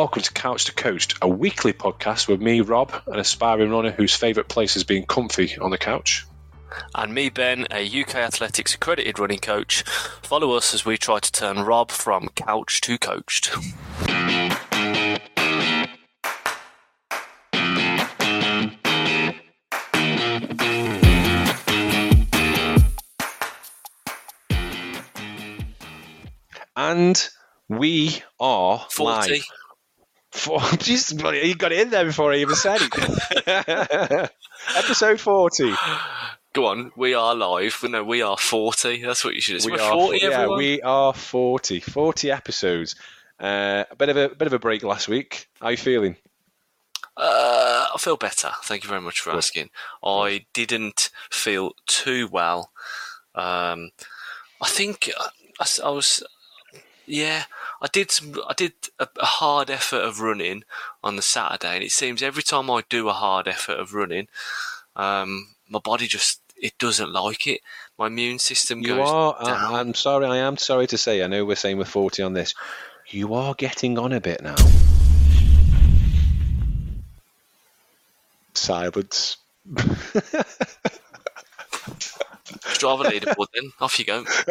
Welcome to Couch to Coached, a weekly podcast with me, Rob, an aspiring runner whose favourite place is being comfy on the couch. And me, Ben, a UK Athletics accredited running coach. Follow us as we try to turn Rob from couch to coached. And we are 40. live. For, Jesus, bloody- you got it in there before I even said it. Episode 40. Go on, we are live. No, we are 40. That's what you should have said. We We're 40, yeah, everyone? we are 40. 40 episodes. Uh, a bit of a bit of a break last week. How are you feeling? Uh, I feel better. Thank you very much for asking. I didn't feel too well. Um, I think I was, yeah, I did. Some, I did a, a hard effort of running on the Saturday, and it seems every time I do a hard effort of running, um, my body just it doesn't like it. My immune system You goes are. down. I, I'm sorry. I am sorry to say. I know we're saying we're 40 on this. You are getting on a bit now. Silence. Strava leaderboard. Then off you go.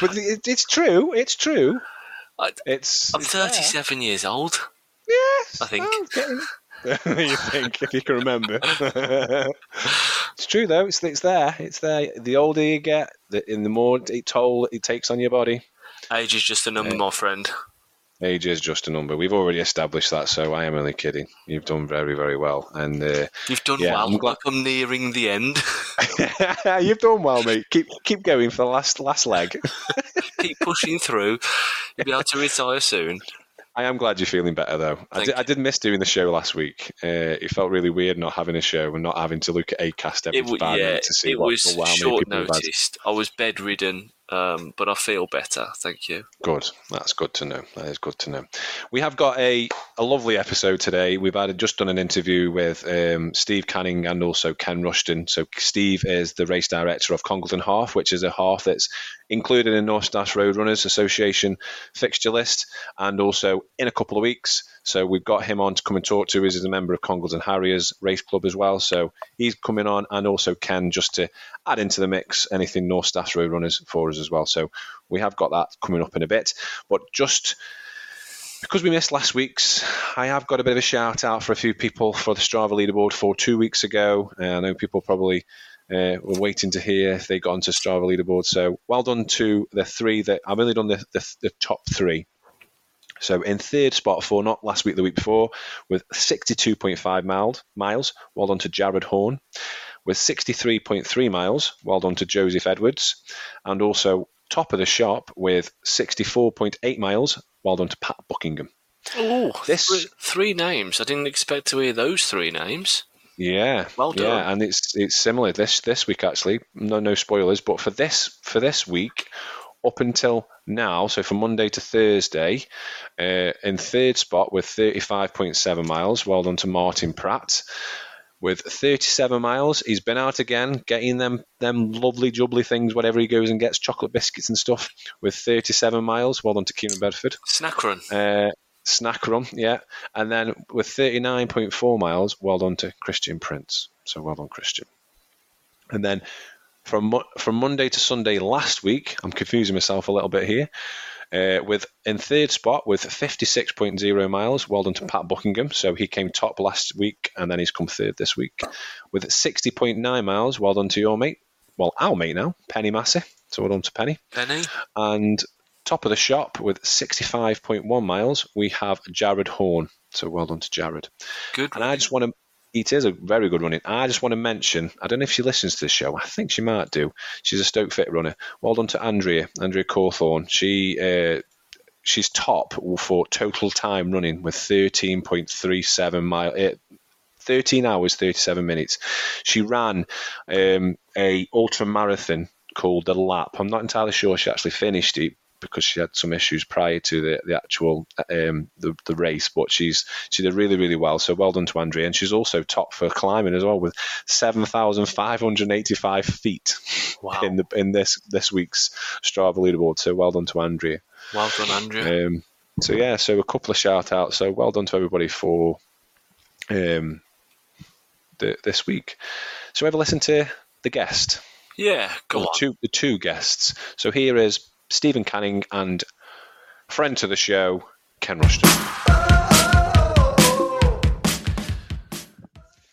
but it, it's true. It's true. I, It's. I'm it's there. 37 years old. Yes, I think. getting- you think if you can remember. it's true though. It's it's there. It's there. The older you get, the in the more it toll it takes on your body. Age is just a number, my friend. Age is just a number. We've already established that, so I am only kidding. You've done very, very well, and uh, You've done Yeah, well. I'm glad- Like I'm nearing the end. you've done well, mate. Keep keep going for the last last leg. Keep pushing through. You'll be able to retire soon. I am glad you're feeling better, though. I did, I did miss doing the show last week. Uh, it felt really weird not having a show and not having to look at Acast every It, w- five yeah, minutes to see it what, was short noticed. I was bedridden, um, but I feel better. Thank you. Good. That's good to know. That is good to know. We have got a, a lovely episode today. We've had just done an interview with um, Steve Canning and also Ken Rushton. So Steve is the race director of Congleton Half, which is a half that's included in North Staffs Road Runners Association fixture list, and also in a couple of weeks. So we've got him on to come and talk to us as a member of Congleton Harriers Race Club as well. So he's coming on, and also Ken just to add into the mix anything North Staffs Road Runners for us as well. So we have got that coming up in a bit. But just because we missed last week's, I have got a bit of a shout out for a few people for the Strava leaderboard for two weeks ago. Uh, I know people probably uh, were waiting to hear if they got onto Strava leaderboard. So well done to the three that I've only done the, the, the top three. So in third spot for not last week, the week before, with 62.5 miles, miles. Well done to Jared Horn. With 63.3 miles, well done to Joseph Edwards. And also top of the shop with 64.8 miles, well done to Pat Buckingham. Oh, This- three, three names. I didn't expect to hear those three names. Yeah, Well done. Yeah, and it's it's similar this this week actually. No no spoilers, but for this for this week, up until now, so from Monday to Thursday, uh, in third spot with thirty five point seven miles. Well done to Martin Pratt. With 37 miles, he's been out again, getting them them lovely jubbly things. Whatever he goes and gets, chocolate biscuits and stuff. With 37 miles, well done to Kieran Bedford. Snack run. Uh, snack run, yeah. And then with 39.4 miles, well done to Christian Prince. So well done, Christian. And then from from Monday to Sunday last week, I'm confusing myself a little bit here. Uh, with in third spot with 56.0 miles, well done to Pat Buckingham. So he came top last week, and then he's come third this week with 60.9 miles. Well done to your mate. Well, our mate now, Penny Massey. So well done to Penny. Penny. And top of the shop with 65.1 miles, we have Jared Horn. So well done to Jared. Good. And I just want to, it is a very good running. I just want to mention, I don't know if she listens to the show. I think she might do. She's a Stoke Fit runner. Well done to Andrea, Andrea Cawthorne. She, uh, she's top for total time running with 13.37 mile. Uh, 13 hours 37 minutes she ran um, a ultra marathon called the lap i'm not entirely sure she actually finished it because she had some issues prior to the, the actual um, the, the race but she's she did really really well so well done to andrea and she's also top for climbing as well with 7585 feet Wow. in the in this this week's strava leaderboard so well done to andrea Well done, Andrew. um, so yeah, so a couple of shout outs. So well done to everybody for um, the, this week. So ever listen to the guest? Yeah, go the on. Two, the two guests. So here is Stephen Canning and friend to the show, Ken Rushton.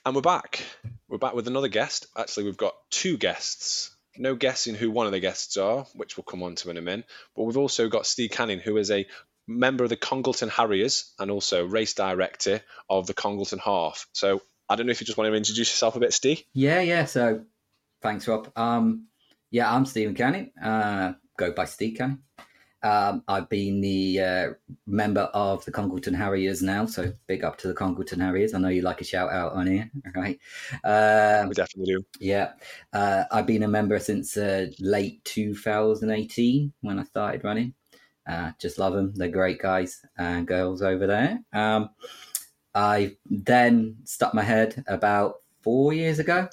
And we're back. We're back with another guest. Actually, we've got two guests. No guessing who one of the guests are, which we'll come on to in a minute. But we've also got Steve Canning, who is a member of the Congleton Harriers and also race director of the Congleton Half. So I don't know if you just want to introduce yourself a bit, Steve. Yeah, yeah. So thanks, Rob. Um, yeah, I'm Stephen Canning. Uh, go by Steve Um, I've been the uh, member of the Congleton Harriers now, so big up to the Congleton Harriers. I know you like a shout out on here, right? Um, We definitely do. yeah, uh, I've been a member since uh, late 2018 when I started running. Uh, just love them; they're great guys and girls over there. Um, I then stuck my head about four years ago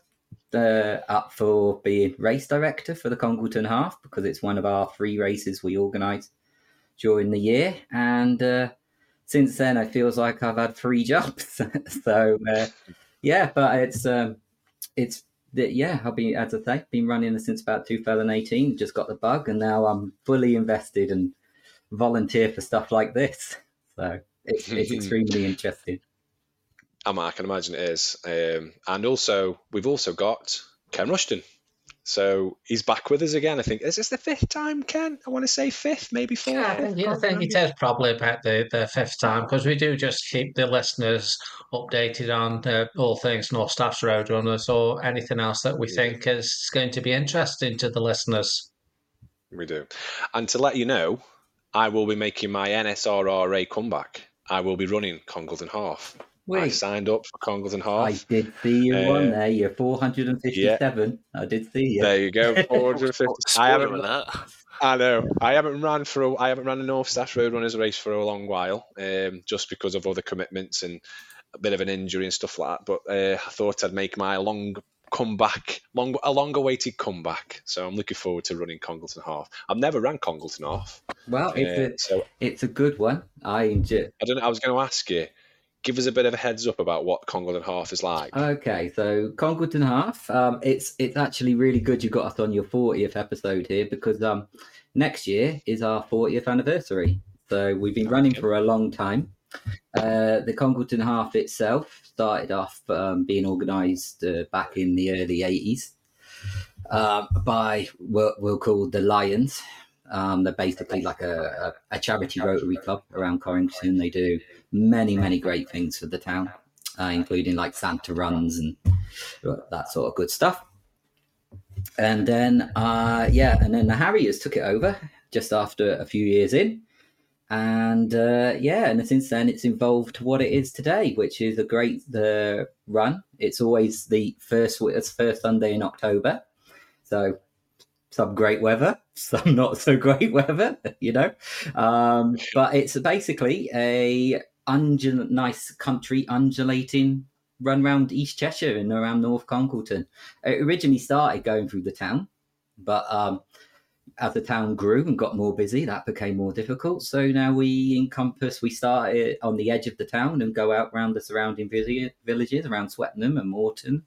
uh, up for being race director for the Congleton Half because it's one of our three races we organise during the year. And uh, since then, it feels like I've had three jobs. so uh, yeah, but it's um, it's yeah, I've been as I say, been running since about 2018. Just got the bug, and now I'm fully invested and volunteer for stuff like this. So it's, it's extremely interesting. Um, I can imagine it is. Um, and also, we've also got Ken Rushton. So he's back with us again. I think is this the fifth time, Ken? I want to say fifth, maybe fourth. Yeah, I fifth, think, I think it remember. is probably about the, the fifth time because we do just keep the listeners updated on uh, all things North Staffs Roadrunners or anything else that we Yeah. think is going to be interesting to the listeners. We do. And to let you know, I will be making my NSRRA comeback. I will be running Congleton Half. I Wait, signed up for Congleton Half. I did see you Uh, on there. You're 457. I did see you. There you go, 450. I haven't. alert. I know. I haven't ran for. A, I haven't ran a North Staffs Roadrunners race for a long while, um, just because of other commitments and a bit of an injury and stuff like that. But uh, I thought I'd make my long comeback, long a long-awaited comeback. So I'm looking forward to running Congleton Half. I've never ran Congleton Half, Well, it's uh, a so it's a good one. I enjoy. I don't. know, I was going to ask you, give us a bit of a heads up about what Congleton Half is like. Okay, so Congleton Half. Um, it's it's actually really good you got us on your 40th episode here because um, next year is our 40th anniversary. So we've been running for a long time. Uh, the Congleton Half itself started off um, being organised uh, back in the early 80s um, by what we'll call the Lions. Um, they're basically like a, a, a charity Rotary club around Corrington. They do many, many great things for the town, uh, including like Santa runs and that sort of good stuff. And then, uh, yeah, and then the Harriers took it over just after a few years in. And uh, yeah, and since then it's evolved to what it is today, which is a great uh, run. It's always the first it's first Sunday in October, so some great weather, some not so great weather, you know. Um, but it's basically a undul- nice country undulating run around East Cheshire and around North Congleton. It originally started going through the town, but um, as the town grew and got more busy, that became more difficult. So now we encompass, we start it on the edge of the town and go out around the surrounding vill- villages around Swettenham and Morton,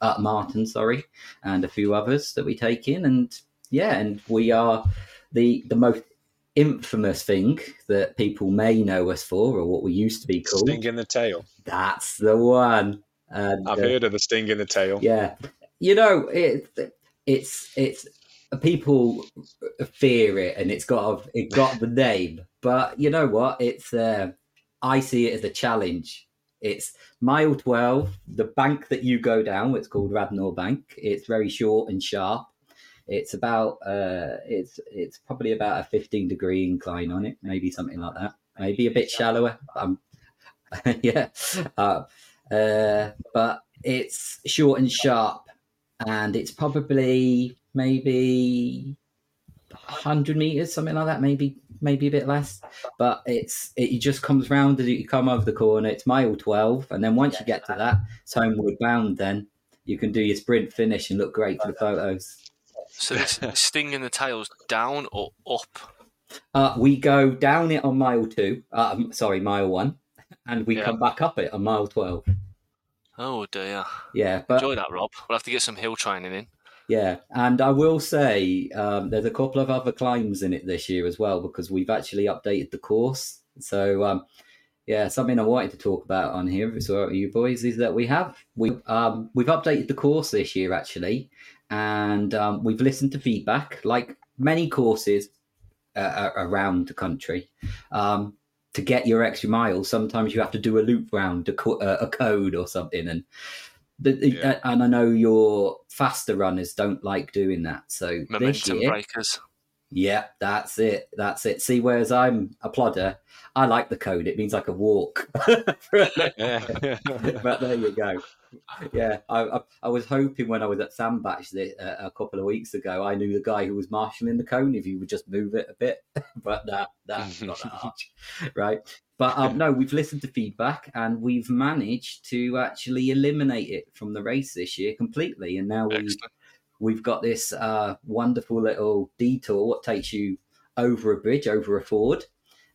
uh, Marton, sorry, and a few others that we take in. And yeah, and we are the the most infamous thing that people may know us for, or what we used to be called. Sting in the tail. That's the one. And, I've uh, heard of the sting in the tail. yeah, you know, it, it's it's people fear it, and it's got a, it got the name. But you know what? It's uh, I see it as a challenge. It's mile twelve. The bank that you go down, it's called Radnor Bank. It's very short and sharp. It's about uh, it's it's probably about a fifteen degree incline on it, maybe something like that. Maybe a bit shallower. Um, yeah, uh, uh, but it's short and sharp, and it's probably maybe hundred meters, something like that. Maybe maybe a bit less, but it's it just comes round as you come over the corner. It's mile twelve, and then once you get to that, it's homeward bound. Then you can do your sprint finish and look great for the photos. So this sting in the tail's down or up? Uh, we go down it on mile two. Uh, sorry, mile one, and we Yeah. come back up it on mile twelve. Oh dear. Yeah, but Enjoy that, Rob. We'll have to get some hill training in. Yeah, and I will say um, there's a couple of other climbs in it this year as well because we've actually updated the course. So um, yeah, something I wanted to talk about on here, so you boys, is that we have we um, we've updated the course this year actually, and um, we've listened to feedback like many courses uh, around the country. Um, to get your extra miles, sometimes you have to do a loop round a, co- uh, a code or something, and the, Yeah. and I know your faster runners don't like doing that. So Momentum year, breakers. Yeah, that's it. That's it. See, whereas I'm a plodder, I like the code. It means I can walk. But there you go. Yeah, I, I, I was hoping when I was at Sandbach this, uh, a couple of weeks ago, I knew the guy who was marshalling the cone. If you would just move it a bit, but that that's not that hard, right? But um, no, we've listened to feedback and we've managed to actually eliminate it from the race this year completely. And now we Excellent. We've got this uh, wonderful little detour what takes you over a bridge, over a ford,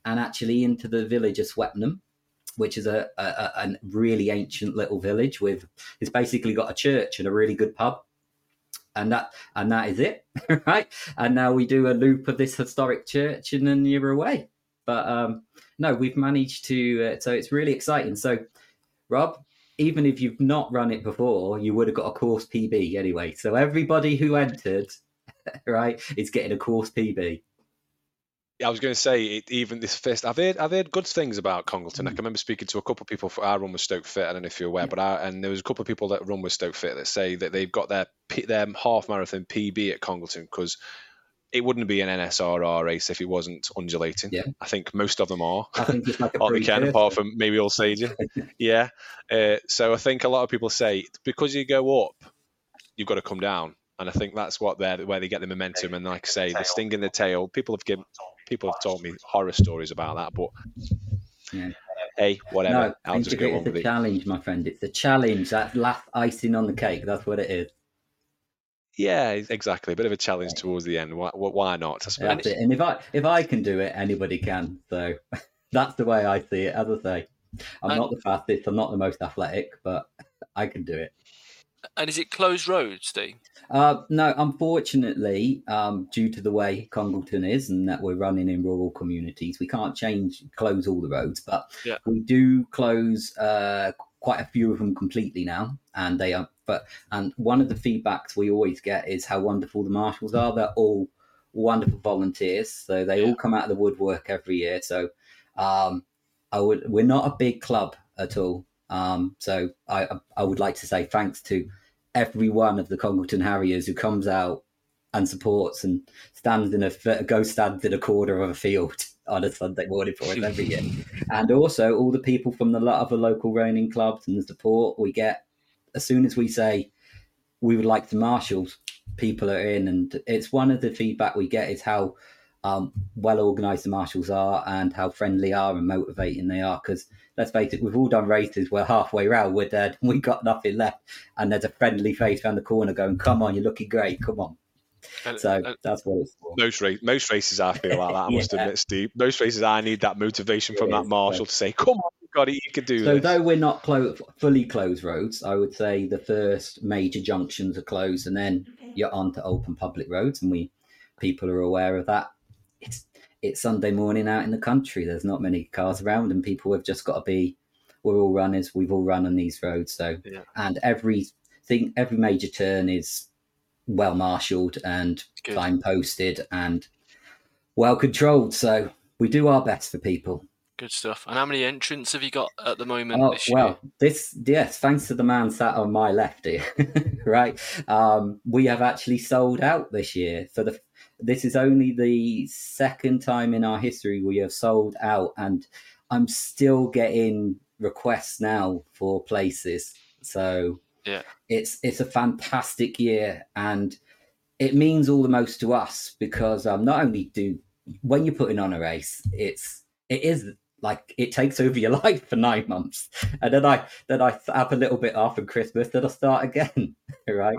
and actually into the village of Swettenham, which is a, a, a a really ancient little village with it's basically got a church and a really good pub. And that and that is it, right? And now we do a loop of this historic church, and then you're away. But um, no, we've managed to. Uh, so it's really exciting. So, Rob, even if you've not run it before, you would have got a course PB anyway. So everybody who entered, right, is getting a course PB. I was going to say, it, even this first, I've heard, I've heard good things about Congleton. I Mm. can remember speaking to a couple of people for our run with Stoke Fit. I don't know if you're aware, Yeah. but I, and there was a couple of people that run with Stoke Fit that say that they've got their their half marathon PB at Congleton because it wouldn't be an NSRR race if it wasn't undulating. Yeah. I think most of them are. I think it's like a they can, apart from maybe Alsager. yeah. Uh, so I think a lot of people say because you go up, you've got to come down, and I think that's what they're where they get the momentum. And like I say, the sting in the tail. People have given, people have told me horror stories about that, but Yeah. hey, whatever. No, I'll just go on with a it. challenge, my friend. It's a challenge. That last icing on the cake. That's what it is. Yeah, exactly. A bit of a challenge towards the end. Why, why not? I suppose. That's it. And if I if I can do it, anybody can. So that's the way I see it. As I say, I'm And- not the fastest. I'm not the most athletic, but I can do it. And is it closed roads, Steve? Uh, no, unfortunately, um, due to the way Congleton is and that we're running in rural communities, we can't change close all the roads, but Yeah. we do close uh, quite a few of them completely now. And they are, but and one of the feedbacks we always get is how wonderful the marshals are. They're all wonderful volunteers, so they Yeah. all come out of the woodwork every year. So um, I would, we're not a big club at all. Um, so I, I would like to say thanks to every one of the Congleton Harriers who comes out and supports and stands in a go stands in a corner of a field on a Sunday morning for us every year, and also all the people from the lot of the local rowing clubs and the support we get as soon as we say we would like to marshals, people are in, and it's one of the feedback we get is how um, well organised the marshals are and how friendly are and motivating they are. Because let's face it, we've all done races where halfway round we're dead, we got nothing left, and there's a friendly face around the corner going, "Come on, you're looking great, come on." And- So and- that's what it's for. Most race, most races I feel like that. I must Yeah. admit, Steve. Most races I need that motivation from It that is, marshal to say, "Come on, you got it. You can do So this." though we're not clo- fully closed roads, I would say the first major junctions are closed, and then you're on to open public roads, and we people are aware of that. It's it's Sunday morning out in the country. There's not many cars around, and people have just got to be. We're all runners. We've all run on these roads, so Yeah. and every thing, every major turn is well marshalled and Good. posted and well controlled. So we do our best for people. Good stuff. And how many entrants have you got at the moment Oh this year? well, this yes, thanks to the man sat on my left here, right? Um, we have actually sold out this year. So the this is only the second time in our history we have sold out, and I'm still getting requests now for places. So Yeah. it's it's a fantastic year, and it means all the most to us because um, not only do when you're putting on a race, it's it is like it takes over your life for nine months, and then I then I have a little bit after Christmas, then I start again, right?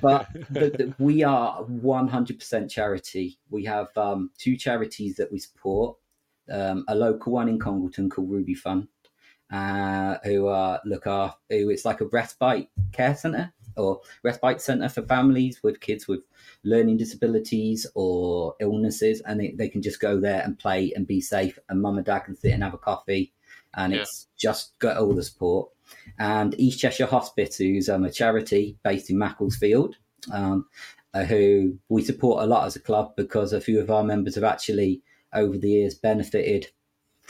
but the, the, we are one hundred percent charity. We have um, two charities that we support. Um, a local one in Congleton called Ruby's Fund, uh, who are look after who it's like a respite care centre or respite centre for families with kids with learning disabilities or illnesses, and they, they can just go there and play and be safe, and mum and dad can sit and have a coffee, and yeah. it's just got all the support. And East Cheshire Hospice, who's um, a charity based in Macclesfield, um, uh, who we support a lot as a club because a few of our members have actually over the years benefited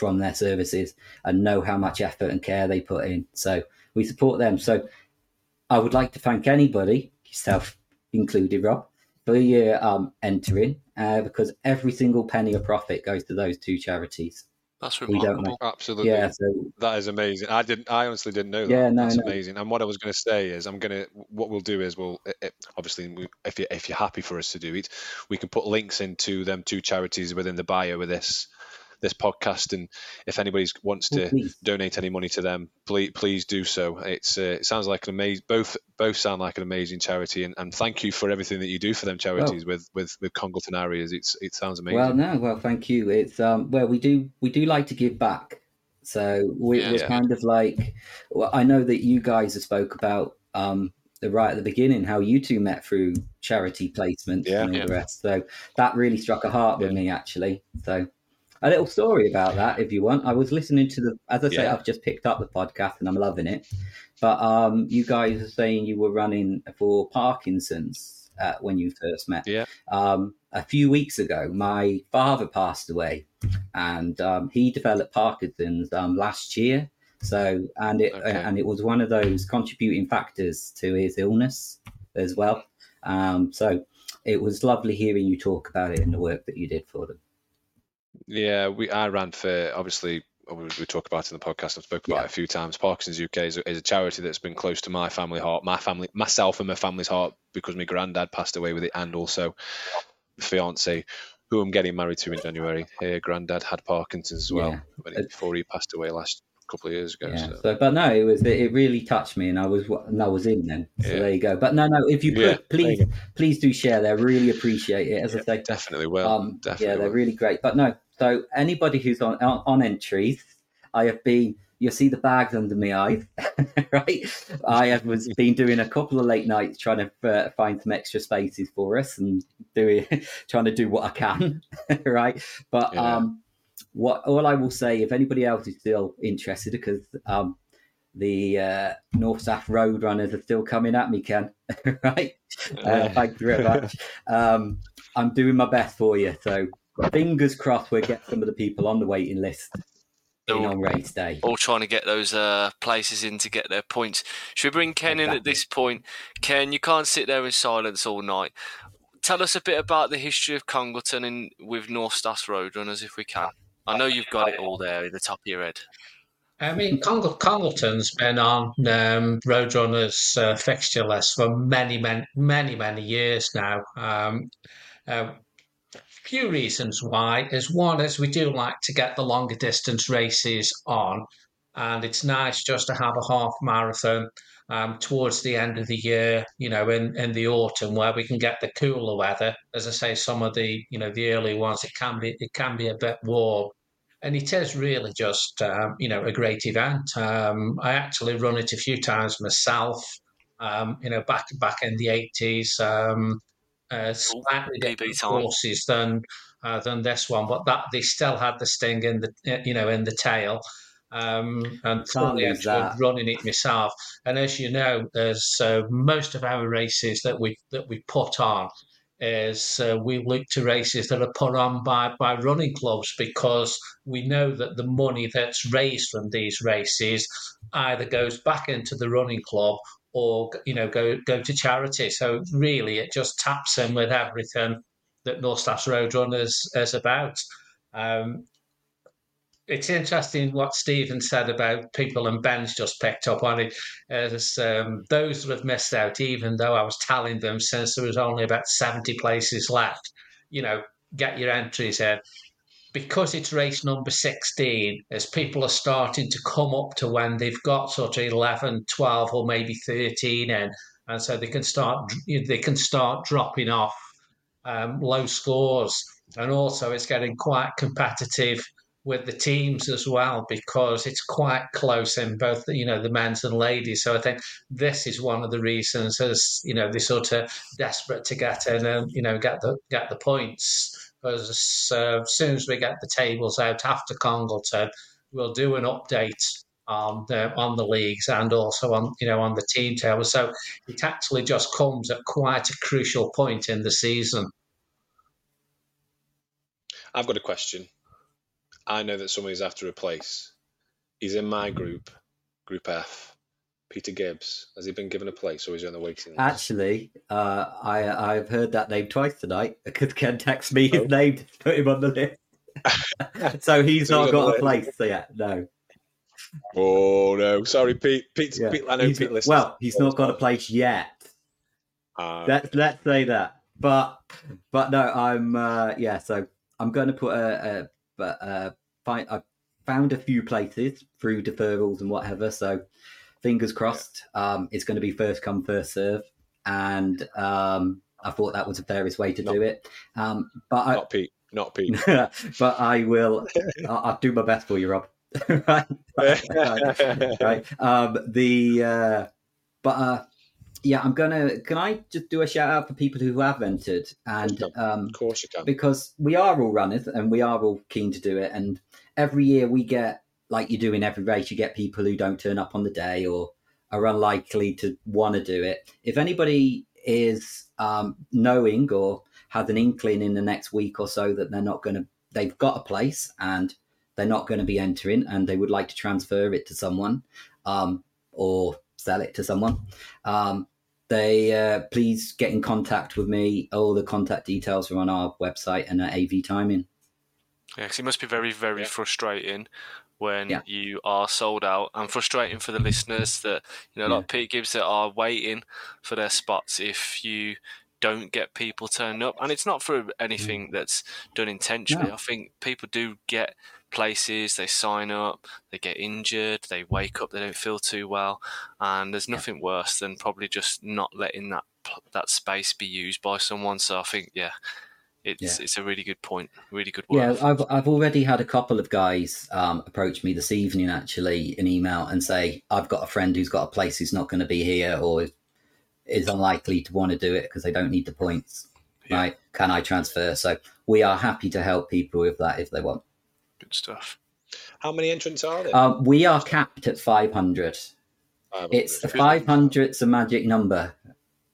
from their services and know how much effort and care they put in. So we support them. So I would like to thank anybody, yourself included, Rob, for your um, entering uh, because every single penny of profit goes to those two charities. That's remarkable. Absolutely. Yeah, so, that is amazing. I didn't. I honestly didn't know that. Yeah, no, That's no. amazing. And what I was going to say is, I'm going to. What we'll do is, we'll it, obviously, we, if you if you're happy for us to do it, we can put links into them two charities within the bio of this this podcast. And if anybody wants to oh, donate any money to them, please please do so. It's uh, it sounds like an amazing both both sound like an amazing charity, and, and thank you for everything that you do for them charities well, with with with Congleton Harriers. It's it sounds amazing. Well, no, well, thank you. It's um well we do we do like to give back. So we, are yeah. kind of like, well, I know that you guys have spoke about um, the right at the beginning how you two met through charity placements yeah, and all yeah. the rest. So that really struck a heart with me actually. So a little story about that if you want. I was listening to the, as I say, yeah. I've just picked up the podcast and I'm loving it. But um, you guys are saying you were running for Parkinson's uh, when you first met. Yeah. Um, a few weeks ago, my father passed away, and um, he developed Parkinson's um, last year. So, and it okay. and it was one of those contributing factors to his illness as well. Um, so, it was lovely hearing you talk about it and the work that you did for them. Yeah, we I ran for obviously oh, we, we talk about it in the podcast. I've spoken about yeah. it a few times. Parkinson's UK is a, is a, charity that's been close to my family heart, my family, myself, and my family's heart because my granddad passed away with it, and also fiance who I'm getting married to in January. Her granddad had Parkinson's as well yeah. before he passed away last couple of years ago. Yeah. So. so. but no, it was it really touched me, and I was and I was in then. So yeah. there you go. But no, no, if you could, yeah, please, please do share. They really appreciate it. As I say, definitely will. Um, definitely yeah, they're will. really great. But no, so anybody who's on on, on entries, I have been. You'll see the bags under my eyes, right? I have was been doing a couple of late nights trying to uh, find some extra spaces for us and doing trying to do what I can, right? But um, what all I will say, if anybody else is still interested, because um, the uh, North Staffs Road runners are still coming at me, Ken. right? Uh, thank you very much. Um, I'm doing my best for you. So fingers crossed we'll get some of the people on the waiting list all, on race day. All trying to get those uh, places in to get their points. Should we bring Ken exactly. in at this point? Ken, you can't sit there in silence all night. Tell us a bit about the history of Congleton and with North Staffs Road Runners, if we can. I know you've got it all there at the top of your head. I mean, Cong- Congleton's been on um, Roadrunners uh, fixture list for many, many, many, many years now. Um, uh, few reasons why is one is we do like to get the longer distance races on, and it's nice just to have a half marathon um, towards the end of the year, you know, in, in the autumn where we can get the cooler weather. As I say, some of the you know the early ones it can be it can be a bit warm, and it is really just um, you know a great event. Um, I actually run it a few times myself. Um, you know, back back in the eighties, um, uh, slightly different courses than uh, than this one, but that they still had the sting in the you know in the tail um, and actually running it myself. And as you know, there's uh, most of our races that we that we put on is uh, we look to races that are put on by, by running clubs because we know that the money that's raised from these races either goes back into the running club or you know go go to charity. So really, it just taps in with everything that North Staffs Roadrunners is about. Um, it's interesting what Stephen said about people, and Ben's just picked up on it. As um, those that have missed out, even though I was telling them since there was only about 70 places left, you know, get your entries in. because it's race number 16, as people are starting to come up to when they've got sort of 11, 12, or maybe 13 in, and so they can start they can start dropping off um, low scores, and also it's getting quite competitive with the teams as well because it's quite close in both you know the men's and ladies. So I think this is one of the reasons as you know they're sort of desperate to get in and you know get the get the points. Because uh, as soon as we get the tables out after Congleton, we'll do an update on the on the leagues and also on you know on the team table. So it actually just comes at quite a crucial point in the season. I've got a question. I know that somebody's after a place. He's in my group, Group F. Peter Gibbs. Has he been given a place or is he on the waiting list? Actually, uh, I I've heard that name twice tonight because Ken texted me his oh. name to put him on the list. so he's so not he's got a place so yet. No. Oh no! Sorry, Pete. Pete. Yeah. Pete I know he's, Pete listens. Well, he's not got a place yet. Uh, let's let's say that. But but no, I'm uh, yeah. So I'm going to put a, a, a find. I found a few places through deferrals and whatever. So fingers crossed. Um, it's going to be first come first serve, and um, I thought that was the fairest way to not, do it. Um, but not I, Pete, not Pete. but I will. I'll, I'll, do my best for you, Rob. right, right, right. Um, the uh, but uh, yeah, I'm gonna. Can I just do a shout out for people who have entered? And um, of course you can, because we are all runners and we are all keen to do it. And every year we get like you do in every race, you get people who don't turn up on the day or are unlikely to want to do it. If anybody is um, knowing or has an inkling in the next week or so that they're not going to, they've got a place and they're not going to be entering and they would like to transfer it to someone um, or sell it to someone, um, they uh, please get in contact with me. All the contact details are on our website and at AV Timing. Yeah, because it must be very, very yeah. frustrating when yeah. you are sold out and frustrating for the listeners that you know like Pete Gibbs that are waiting for their spots if you don't get people turned up and it's not for anything mm. that's done intentionally no. I think people do get places they sign up they get injured they wake up they don't feel too well and there's nothing yeah. worse than probably just not letting that that space be used by someone so I think yeah it's yeah. it's a really good point. Really good work. Yeah, I've I've already had a couple of guys um, approach me this evening actually in email and say I've got a friend who's got a place who's not going to be here or is unlikely to want to do it because they don't need the points. Yeah. Right? Can I transfer? So we are happy to help people with that if they want. Good stuff. How many entrants are there? Um, we are capped at 500. 500. It's 500. It's a magic number.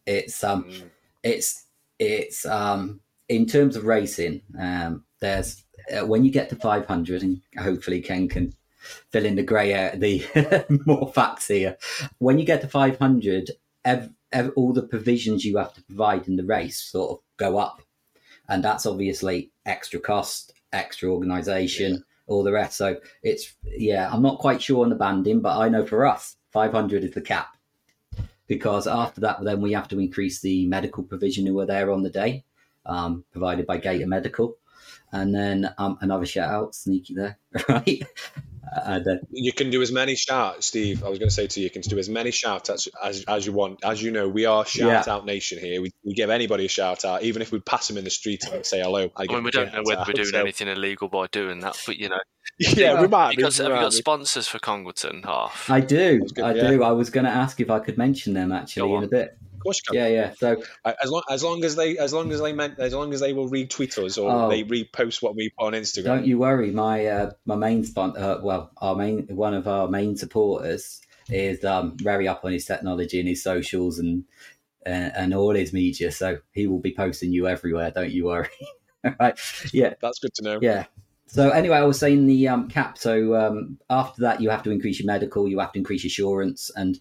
It's um, mm. it's it's um in terms of racing, um, there's uh, when you get to 500, and hopefully Ken can fill in the grey air, the more facts here. When you get to 500, ev- ev- all the provisions you have to provide in the race sort of go up, and that's obviously extra cost, extra organisation, yeah. All the rest. So it's yeah, I'm not quite sure on the banding, but I know for us, 500 is the cap. Because after that, then we have to increase the medical provision who are there on the day um, provided by Gator Medical. And then um, another shout out, sneaky there, right? Uh, you can do as many shouts, Steve. I was going to say to you, you can do as many shouts as, as, as you want. As you know, we are shout yeah. out nation here. We, we, give anybody a shout out, even if we pass them in the street and say hello. I, I mean, we don't know whether out, we're doing so. anything illegal by doing that, but you know. Yeah, yeah we might. Because have you got sponsors for Congleton half? I do. I yeah. do. I was going to ask if I could mention them actually in a bit course you can. Yeah, yeah. So as long as long as they as long as they meant as long as they will retweet us or oh, they repost what we put on Instagram. Don't you worry. My uh, my main sponsor, uh, well, our main one of our main supporters is um, very up on his technology and his socials and uh, and all his media. So he will be posting you everywhere. Don't you worry. right? Yeah, that's good to know. Yeah. So anyway, I was saying the um, cap. So um, after that, you have to increase your medical, you have to increase your insurance, and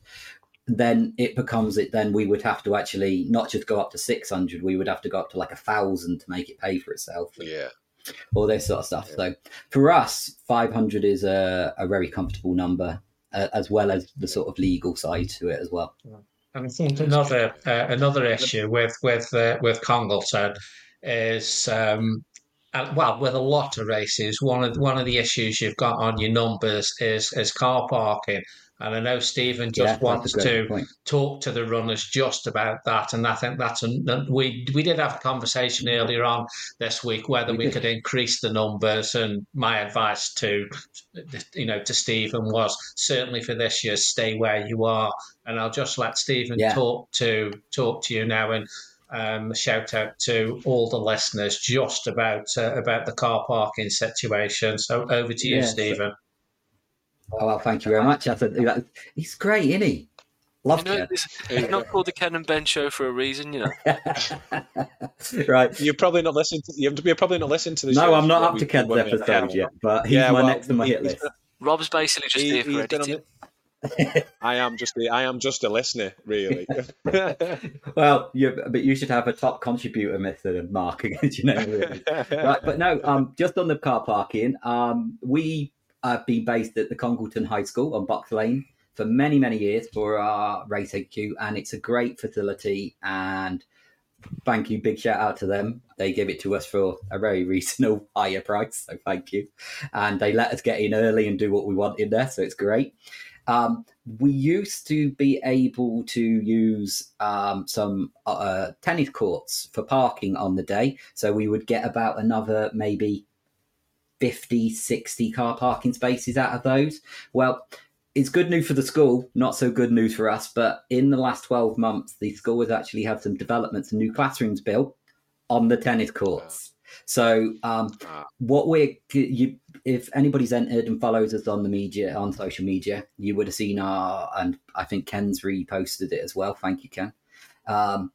then it becomes it then we would have to actually not just go up to 600 we would have to go up to like a thousand to make it pay for itself yeah all this sort of stuff yeah. so for us 500 is a, a very comfortable number uh, as well as the sort of legal side to it as well and i think another uh, another issue with with uh, with congleton is um, uh, well, with a lot of races, one of one of the issues you've got on your numbers is is car parking. And I know Stephen just Yeah, wants to point. talk to the runners just about that. And I think that's a, we we did have a conversation earlier on this week whether We we, could increase the numbers. And my advice to you know to Stephen was certainly for this year, stay where you are. And I'll just let Stephen Yeah. talk to talk to you now and. Um, shout out to all the listeners just about uh, about the car parking situation. So over to you, Yeah, so- Stephen. Oh, well, thank you very much. I thought, he's great, isn't he? You Love know, it's, it's not called the Ken and Ben show for a reason, you know. right. You're probably not listening. To, you're probably not listening to the. Show. No, I'm not up to Ken's when we- episode yet, but he's Yeah, my well, next on my hit list. Rob's basically just He- here for he's been on editing. it. I am just a, I am just a listener, really. Well, you, but you should have a top contributor method of marking, it, you know. Really. right, but no, um, just on the car parking, um, we have been based at the Congleton High School on Box Lane for many, many years for our race HQ, and it's a great facility. And thank you, big shout out to them. They give it to us for a very reasonable higher price, so thank you. And they let us get in early and do what we want in there, so it's great. Um, we used to be able to use um, some uh, tennis courts for parking on the day. So we would get about another maybe 50, 60 car parking spaces out of those. Well, it's good news for the school, not so good news for us. But in the last 12 months, the school has actually had some developments and new classrooms built on the tennis courts. So um, what we're you, if anybody's entered and follows us on the media on social media, you would have seen our and I think Ken's reposted it as well. Thank you, Ken. Um,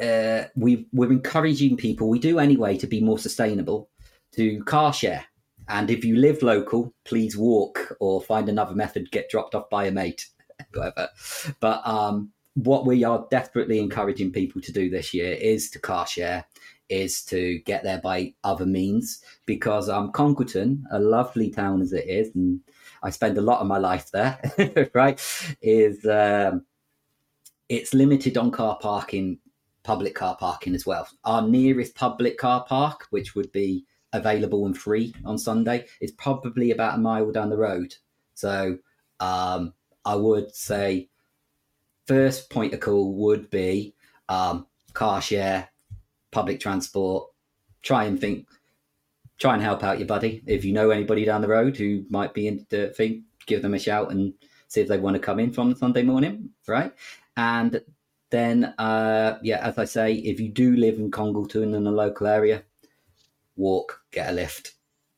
uh, we we're encouraging people. We do anyway to be more sustainable to car share. And if you live local, please walk or find another method. Get dropped off by a mate, whatever. But um, what we are desperately encouraging people to do this year is to car share, is to get there by other means. Because um, Congleton, a lovely town as it is, and I spend a lot of my life there, right? Is um, it's limited on car parking, public car parking as well. Our nearest public car park, which would be available and free on Sunday, It's probably about a mile down the road. So um, I would say first point of call would be um, car share, public transport. Try and think, try and help out your buddy. If you know anybody down the road who might be in the thing, give them a shout and see if they want to come in from Sunday morning, right? And then, uh, yeah, as I say, if you do live in Congleton in the local area, walk, get a lift,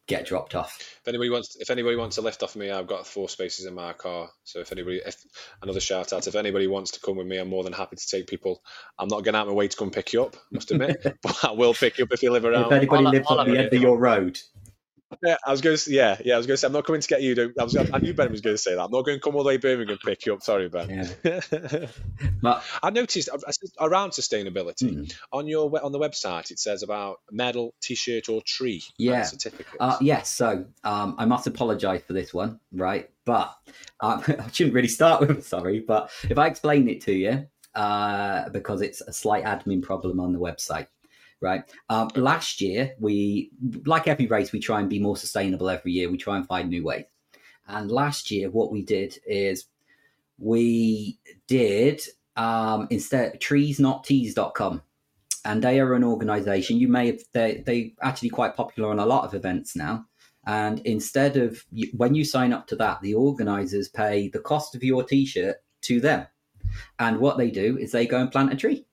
get dropped off. If anybody wants, if anybody wants to lift off me, I've got four spaces in my car. So if anybody, if another shout out, if anybody wants to come with me, I'm more than happy to take people. I'm not going out of my way to come pick you up, must admit, but I will pick you up if you live around. if anybody I'll- lives I'll on the end of your road, Yeah, I was going to, yeah, yeah, I was going to say I'm not coming to get you. To, I was, I knew Ben was going to say that. I'm not going to come all the way to Birmingham and pick you up. Sorry, Ben. Yeah. but I noticed said around sustainability Mm. on your on the website. It says about medal, t-shirt, or tree. Yeah. certificates. Uh, yes, so um, I must apologise for this one, right? But um, I shouldn't really start with sorry, but if I explain it to you, uh, because it's a slight admin problem on the website, right? Um, last year, we, like every race, we try and be more sustainable every year. We try and find new ways. And last year, what we did is we did um, instead treesnottees.com and they are an organization you may have they they actually quite popular on a lot of events now and instead of when you sign up to that the organizers pay the cost of your t-shirt to them and what they do is they go and plant a tree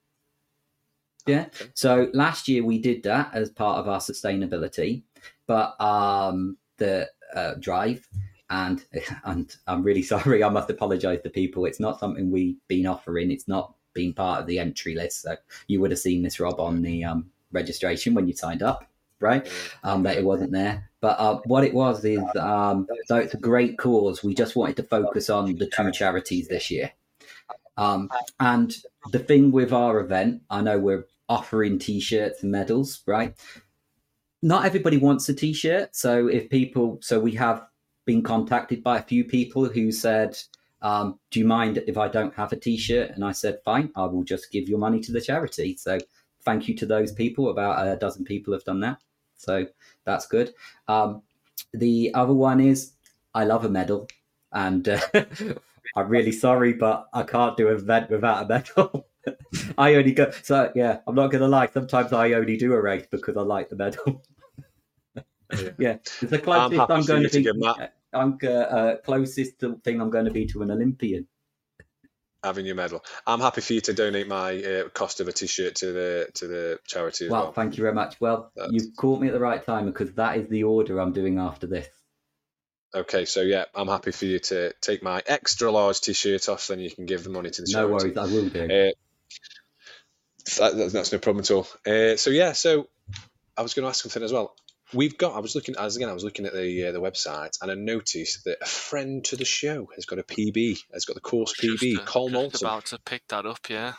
yeah. Okay. so last year we did that as part of our sustainability but um the uh, drive and and i'm really sorry i must apologize to people. It's not something we've been offering. It's not been part of the entry list so you would have seen this rob on the um, registration when you signed up right? Um, that it wasn't there. But uh, what it was is um, though it's a great cause we just wanted to focus on the two charities this year. Um, and the thing with our event i know we're offering t-shirts and medals right not everybody wants a t-shirt so if people so we have been contacted by a few people who said um, do you mind if I don't have a t-shirt? And I said, fine, I will just give your money to the charity. So thank you to those people. About a dozen people have done that. So that's good. Um, the other one is I love a medal, and uh, I'm really sorry, but I can't do an event without a medal. I only go so yeah. I'm not gonna lie. Sometimes I only do a race because I like the medal. Yeah. yeah, it's the I'm closest I'm, going to to be. give. I'm uh, uh, closest thing I'm going to be to an Olympian. having your medal. I'm happy for you to donate my uh, cost of a t-shirt to the to the charity as Well, well. thank you very much. Well, That's- you've caught me at the right time because that is the order I'm doing after this. Okay, so yeah, I'm happy for you to take my extra large t-shirt off, then you can give the money to the charity. No worries, I will do. Uh, that, that- that's no problem at all. Uh, so yeah, so I was going to ask something as well. We've got. I was looking as again. I was looking at the uh, the website, and I noticed that a friend to the show has got a PB. Has got the course Just, PB. uh, Cole just Moulton. about to pick that up, yeah.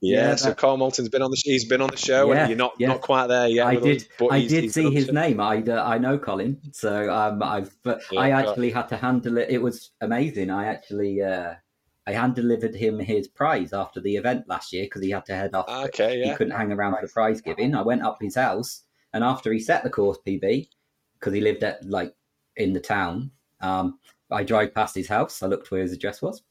Yeah, Yeah, so that- Cole Moulton's been on the. He's been on the show, Yeah, and you're not yeah. not quite there yet. I did. us, but I he's- did he's see been on the his show. name. I uh, I know Colin, so um, I've but Yeah, I got- actually had to handle it. It was amazing. I actually uh, I hand delivered him his prize after the event last year because he had to head off. Okay, yeah. He couldn't hang around for the prize giving. I went up his house, and after he set the course PB, because he lived at like in the town, um, I drove past his house. I looked where his address was,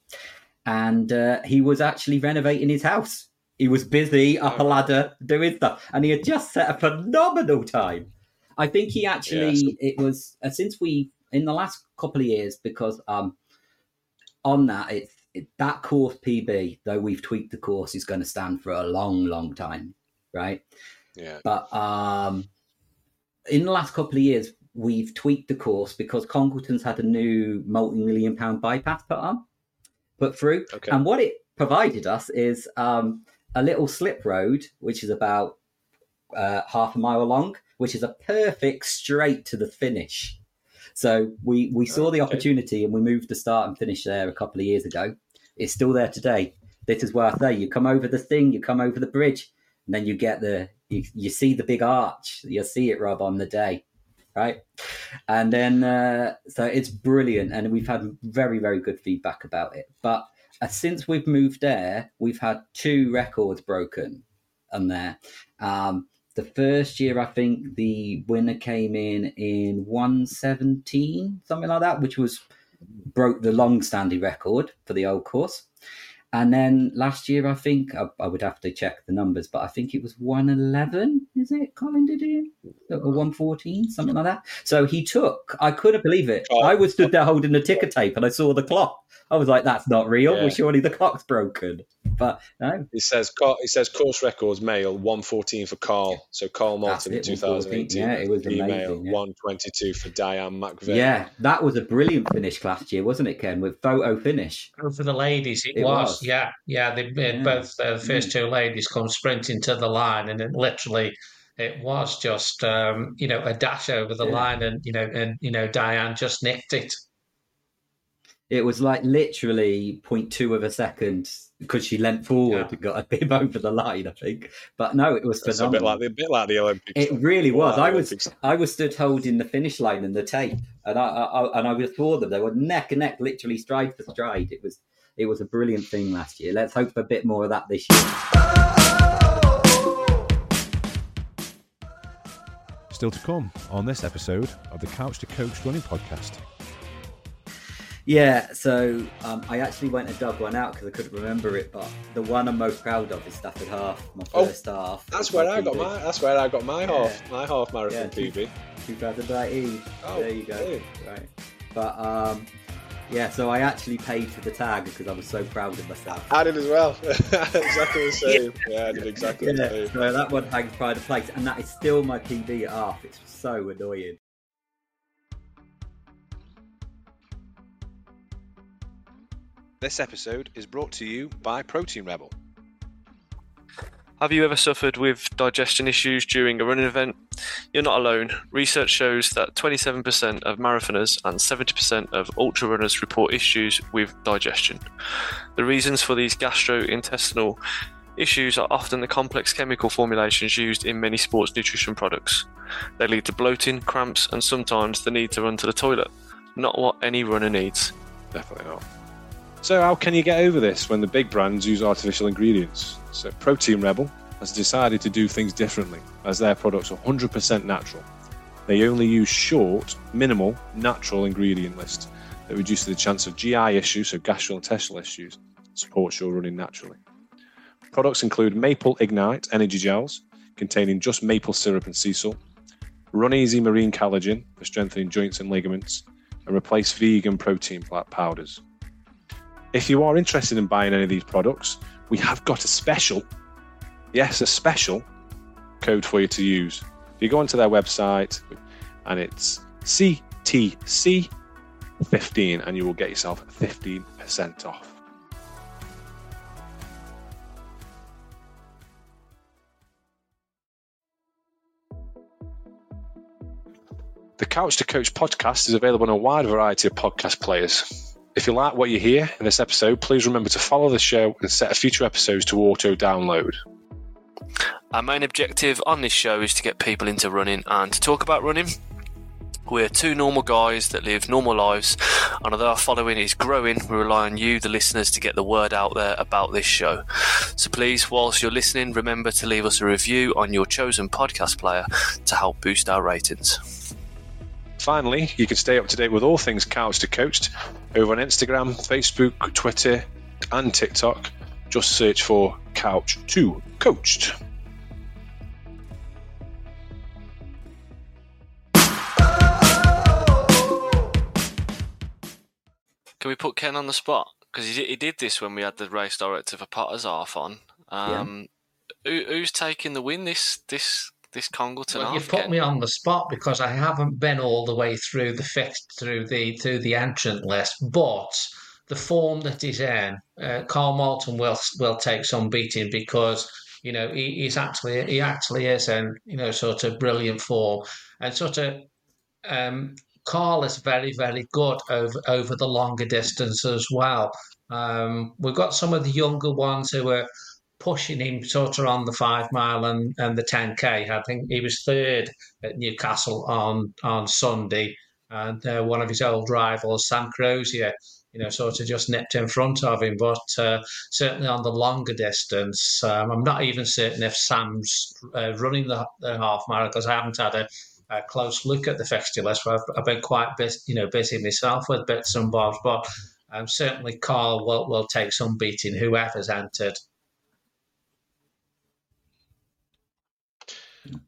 and uh, he was actually renovating his house. He was busy up a Oh. ladder doing stuff, and he had just set a phenomenal time. I think he actually Yeah, so- it was uh, since we in the last couple of years because um on that it's it, that course PB though we've tweaked the course is going to stand for a long long time, right? Yeah. But um, in the last couple of years, we've tweaked the course because Congleton's had a new multi-million pound bypass put on, put through, Okay. and what it provided us is um, a little slip road, which is about uh, half a mile long, which is a perfect straight to the finish. So we we saw the opportunity and we moved the start and finish there a couple of years ago. It's still there today. This is where I say you come over the thing, you come over the bridge, and then you get the you, you see the big arch. You'll see it, Rob, on the day, right? And then uh, so it's brilliant, and we've had very very good feedback about it. But uh, since we've moved there, we've had two records broken on there. Um, the first year, I think the winner came in in 117, something like that, which was broke the long-standing record for the old course. And then last year, I think I, I would have to check the numbers, but I think it was 111. Is it Colin did it? Or 114, something like that. So he took. I couldn't believe it. Oh. I was stood there holding the ticker tape, and I saw the clock. I was like, "That's not real. Yeah. Well, surely the clock's broken." But no, It says co- it says course records male 114 for Carl. So Carl That's Moulton in it, 2018. Yeah, it was Female amazing, yeah. 122 for Diane McVeigh. yeah, that was a brilliant finish last year, wasn't it, Ken? With photo finish. And for the ladies, it, It was. was. Yeah, yeah. They Yeah. both uh, the first two ladies come sprinting to the line, and it literally, it was just um, you know a dash over the Yeah. line, and you know, and you know, Diane just nicked it. It was like literally 0.2 of a second because she leant forward Yeah. and got a bib over the line, I think. But no, it was It's a bit phenomenal. like the a bit like the Olympics. It really was. like I was Olympics. I was stood holding the finish line and the tape, and I, I, I and I was for them. They were neck and neck, literally stride for stride. It was it was a brilliant thing last year. Let's hope for a bit more of that this year. Still to come on this episode of the Couch to Coached Running Podcast. Yeah, so um, I actually went and dug one out because I couldn't remember it. But the one I'm most proud of is Stafford Half, my Oh, first half. That's where I got my that's where I got my Yeah. half my half marathon Yeah, PB. 2019. Oh, there you go. Right, but um, yeah, so I actually paid for the tag because I was so proud of myself. I did as well. exactly the same. Yeah, I did exactly the Yeah, same. so that one hangs pride of place, and that is still my PB at half. It's so annoying. This episode is brought to you by Protein Rebel. Have you ever suffered with digestion issues during a running event? You're not alone. Research shows that 27% of marathoners and 70% of ultra runners report issues with digestion. The reasons for these gastrointestinal issues are often the complex chemical formulations used in many sports nutrition products. They lead to bloating, cramps, and sometimes the need to run to the toilet. Not what any runner needs. Definitely not. So how can you get over this when the big brands use artificial ingredients? So Protein Rebel has decided to do things differently as their products are 100% natural. They only use short, minimal, natural ingredient lists that reduce the chance of GI issues, so gastrointestinal issues, supports your running naturally. Products include Maple Ignite energy gels containing just maple syrup and sea salt, Run Easy Marine Collagen for strengthening joints and ligaments, and replace vegan protein powders. If you are interested in buying any of these products, we have got a special, yes, a special code for you to use. If you go onto their website and it's CTC15 and you will get yourself 15% off. The Couch to Coached podcast is available on a wide variety of podcast players. If you like what you hear in this episode, please remember to follow the show and set future episodes to auto download. Our main objective on this show is to get people into running and to talk about running. We're two normal guys that live normal lives, and although our following is growing, we rely on you, the listeners, to get the word out there about this show. So please, whilst you're listening, remember to leave us a review on your chosen podcast player to help boost our ratings. Finally, you can stay up to date with all things Couch to Coached over on Instagram, Facebook, Twitter, and TikTok. Just search for Couch to Coached. Can we put Ken on the spot? Because he, he did this when we had the race director for Potter's half on. Um, yeah. who, who's taking the win this this this Congleton well, you've put me on the spot because I haven't been all the way through the fixed through the through the entrant list, but the form that he's in, uh, Karl Moulton will will take some beating because you know he, he's actually he actually is in you know sort of brilliant form and sort of um, Karl is very very good over over the longer distance as well. Um, we've got some of the younger ones who are pushing him sort of on the five mile and, and the 10k. I think he was third at Newcastle on on Sunday, and uh, one of his old rivals, Sam Crozier, you know, sort of just nipped in front of him. But uh, certainly on the longer distance, um, I'm not even certain if Sam's uh, running the, the, half marathon because I haven't had a, a, close look at the fixture list. I've, I've been quite busy, you know, busy myself with bits and bobs, but. Um, certainly, Carl will, will take some beating, whoever's entered.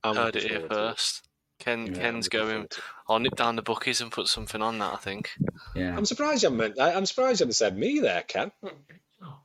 I'm Heard it here first. Ken, yeah, Ken's going. I'll nip down the bookies and put something on that. I think. Yeah. I'm surprised you haven't. I'm surprised you haven't said me there, Ken.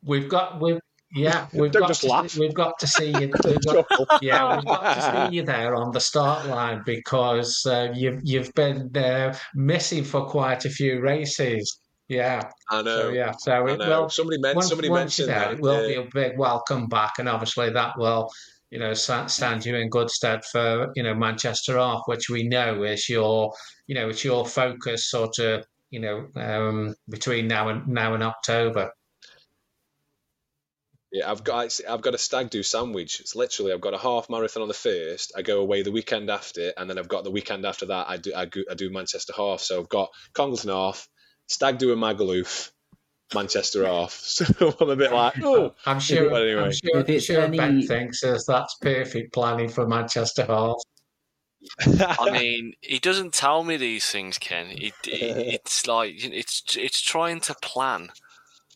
We've got. We've, yeah, we've got to, laugh. We've got to see you. Got, yeah, we've got to see you there on the start line because uh, you've you've been uh, missing for quite a few races. Yeah, I know. So, yeah, so it will. Somebody, men- once, somebody once mentioned there, that. It will yeah. be a big welcome back, and obviously that will you know, stand you in good stead for, you know, Manchester Half, which we know is your, you know, it's your focus sort of, you know, um, between now and now and October. Yeah, I've got I've got a stag do sandwich. It's literally I've got a half marathon on the first. I go away the weekend after, and then I've got the weekend after that. I do I, I do Manchester half. So I've got Congleton half, stag do in Magaluf, Manchester off. So I'm a bit like, oh, I'm sure. But Anyway. I'm sure, if it's sure any... Ben thinks that's perfect planning for Manchester half. I mean, he doesn't tell me these things, Ken. It, it, it's like it's it's trying to plan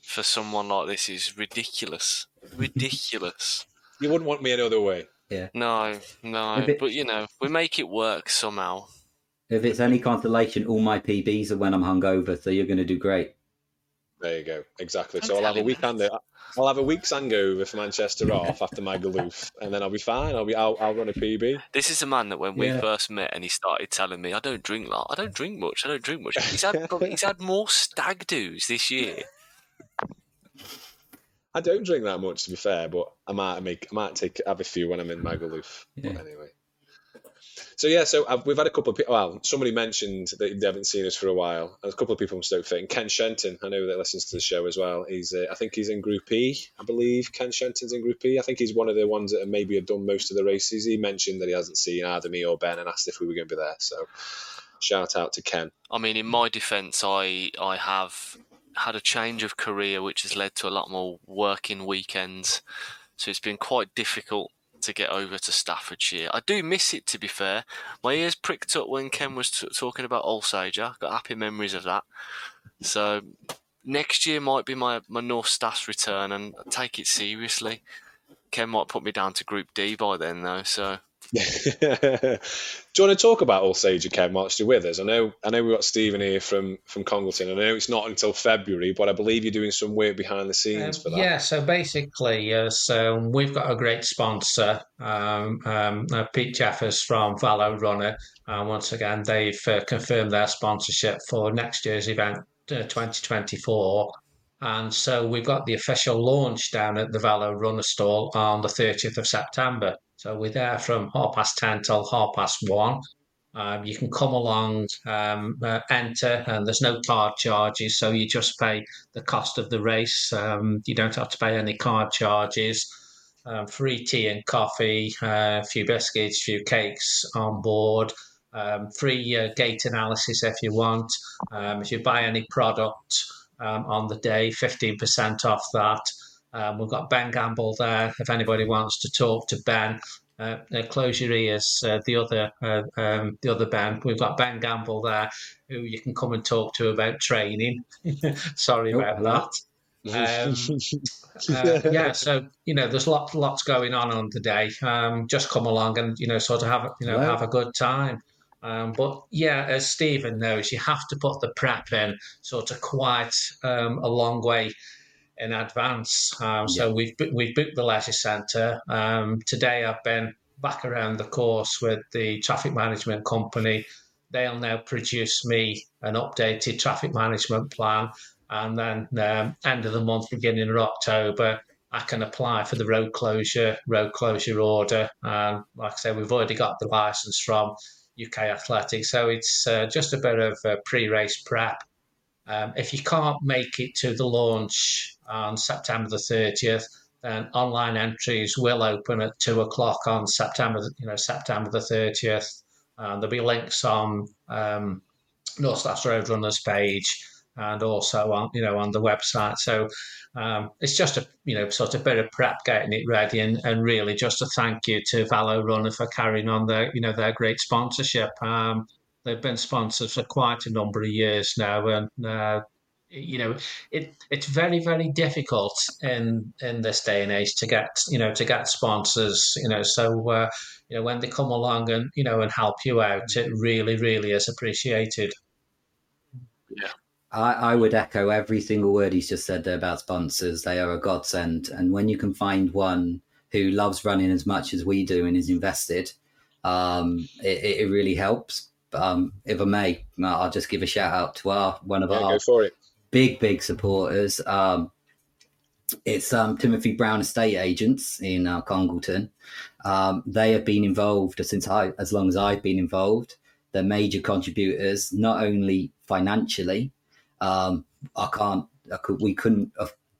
for someone like this is ridiculous, ridiculous. You wouldn't want me any other way. Yeah. No, no. It, but you know, we make it work somehow. If it's any consolation, all my PBs are when I'm hungover, so you're going to do great. There you go. Exactly. I'm so I'll have a weekend. Uh, I'll have a week's hangover for Manchester off after Magaluf, and then I'll be fine. I'll be. I'll, I'll run a PB. This is a man that when we yeah. first met and he started telling me, "I don't drink lot. I don't drink much. I don't drink much." He's had he's had more stag do's this year. I don't drink that much, to be fair, but I might make. I might take have a few when I'm in Magaluf. Yeah. But anyway. So yeah, so I've, we've had a couple of people. Well, somebody mentioned that they haven't seen us for a while. a couple of people from Stoke Fit. Ken Shenton, I know that listens to the show as well. He's, uh, I think he's in Group E, I believe. Ken Shenton's in Group E. I think he's one of the ones that maybe have done most of the races. He mentioned that he hasn't seen either me or Ben and asked if we were going to be there. So shout out to Ken. I mean, in my defence, I I have had a change of career, which has led to a lot more working weekends. So it's been quite difficult to get over to Staffordshire. I do miss it, to be fair. My ears pricked up when Ken was t- talking about Alsager. Got happy memories of that. So next year might be my, my North Staffs return, and take it seriously. Ken might put me down to Group D by then, though. So Do you want to talk about Alsager Ken whilst you're with us? I know I know we've got Stephen here from from Congleton. I know it's not until February, but I believe you're doing some work behind the scenes Um, for that. Yeah, so basically, uh, so we've got a great sponsor, um, um, uh, Pete Jeffers from Velorunner. Uh, once again, they've uh, confirmed their sponsorship for next year's event, uh, 2024. And so we've got the official launch down at the Velorunner stall on the 30th of September. So we're there from half past 10 till half past 1. Um, you can come along, um, uh, enter, and there's no card charges, so you just pay the cost of the race. Um, you don't have to pay any card charges. Um, free tea and coffee, uh, a few biscuits, a few cakes on board. Um, free uh, gait analysis if you want. Um, if you buy any product on the day, 15% off that. Um, we've got Ben Gamble there if anybody wants to talk to Ben. Uh, uh, close your ears. Uh, the other, uh, um, the other Ben. We've got Ben Gamble there, who you can come and talk to about training. Sorry Oh, about that. Um, uh, yeah, so you know, there's lots lots going on on the day. Um, just come along and you know, sort of have a- you know have a good time. Um, but yeah, as Stephen knows, you have to put the prep in sort of quite um, a long way in advance. Um, So we've we've booked the leisure centre. Um, today I've been back around the course with the traffic management company. They'll now produce me an updated traffic management plan, and then um, end of the month, beginning of October, I can apply for the road closure road closure order. And like I said, we've already got the license from UK Athletics, so it's uh, just a bit of uh, pre-race prep. Um, if you can't make it to the launch on September the 30th, then online entries will open at two o'clock on September, you know, September the 30th. Uh, there'll be links on um, North Staffs Roadrunners page and also on, you know, on the website. So um, it's just a, you know, sort of bit of prep getting it ready and, and really just a thank you to Velorunner for carrying on their, you know, their great sponsorship. Um, they've been sponsors for quite a number of years now, and uh, you know it it's very very difficult in in this day and age to get you know to get sponsors. You know, so uh, you know when they come along and you know and help you out, it really really is appreciated. I, I would echo every single word he's just said there about sponsors. They are a godsend. And when you can find one who loves running as much as we do and is invested, um, it, it really helps. Um, if I may, I'll just give a shout out to our one of Yeah, our big, big supporters. Um, it's um, Timothy Brown Estate Agents in uh, Congleton. Um, they have been involved since I, as long as I've been involved. They're major contributors, not only financially. Um, I can't, I could, we couldn't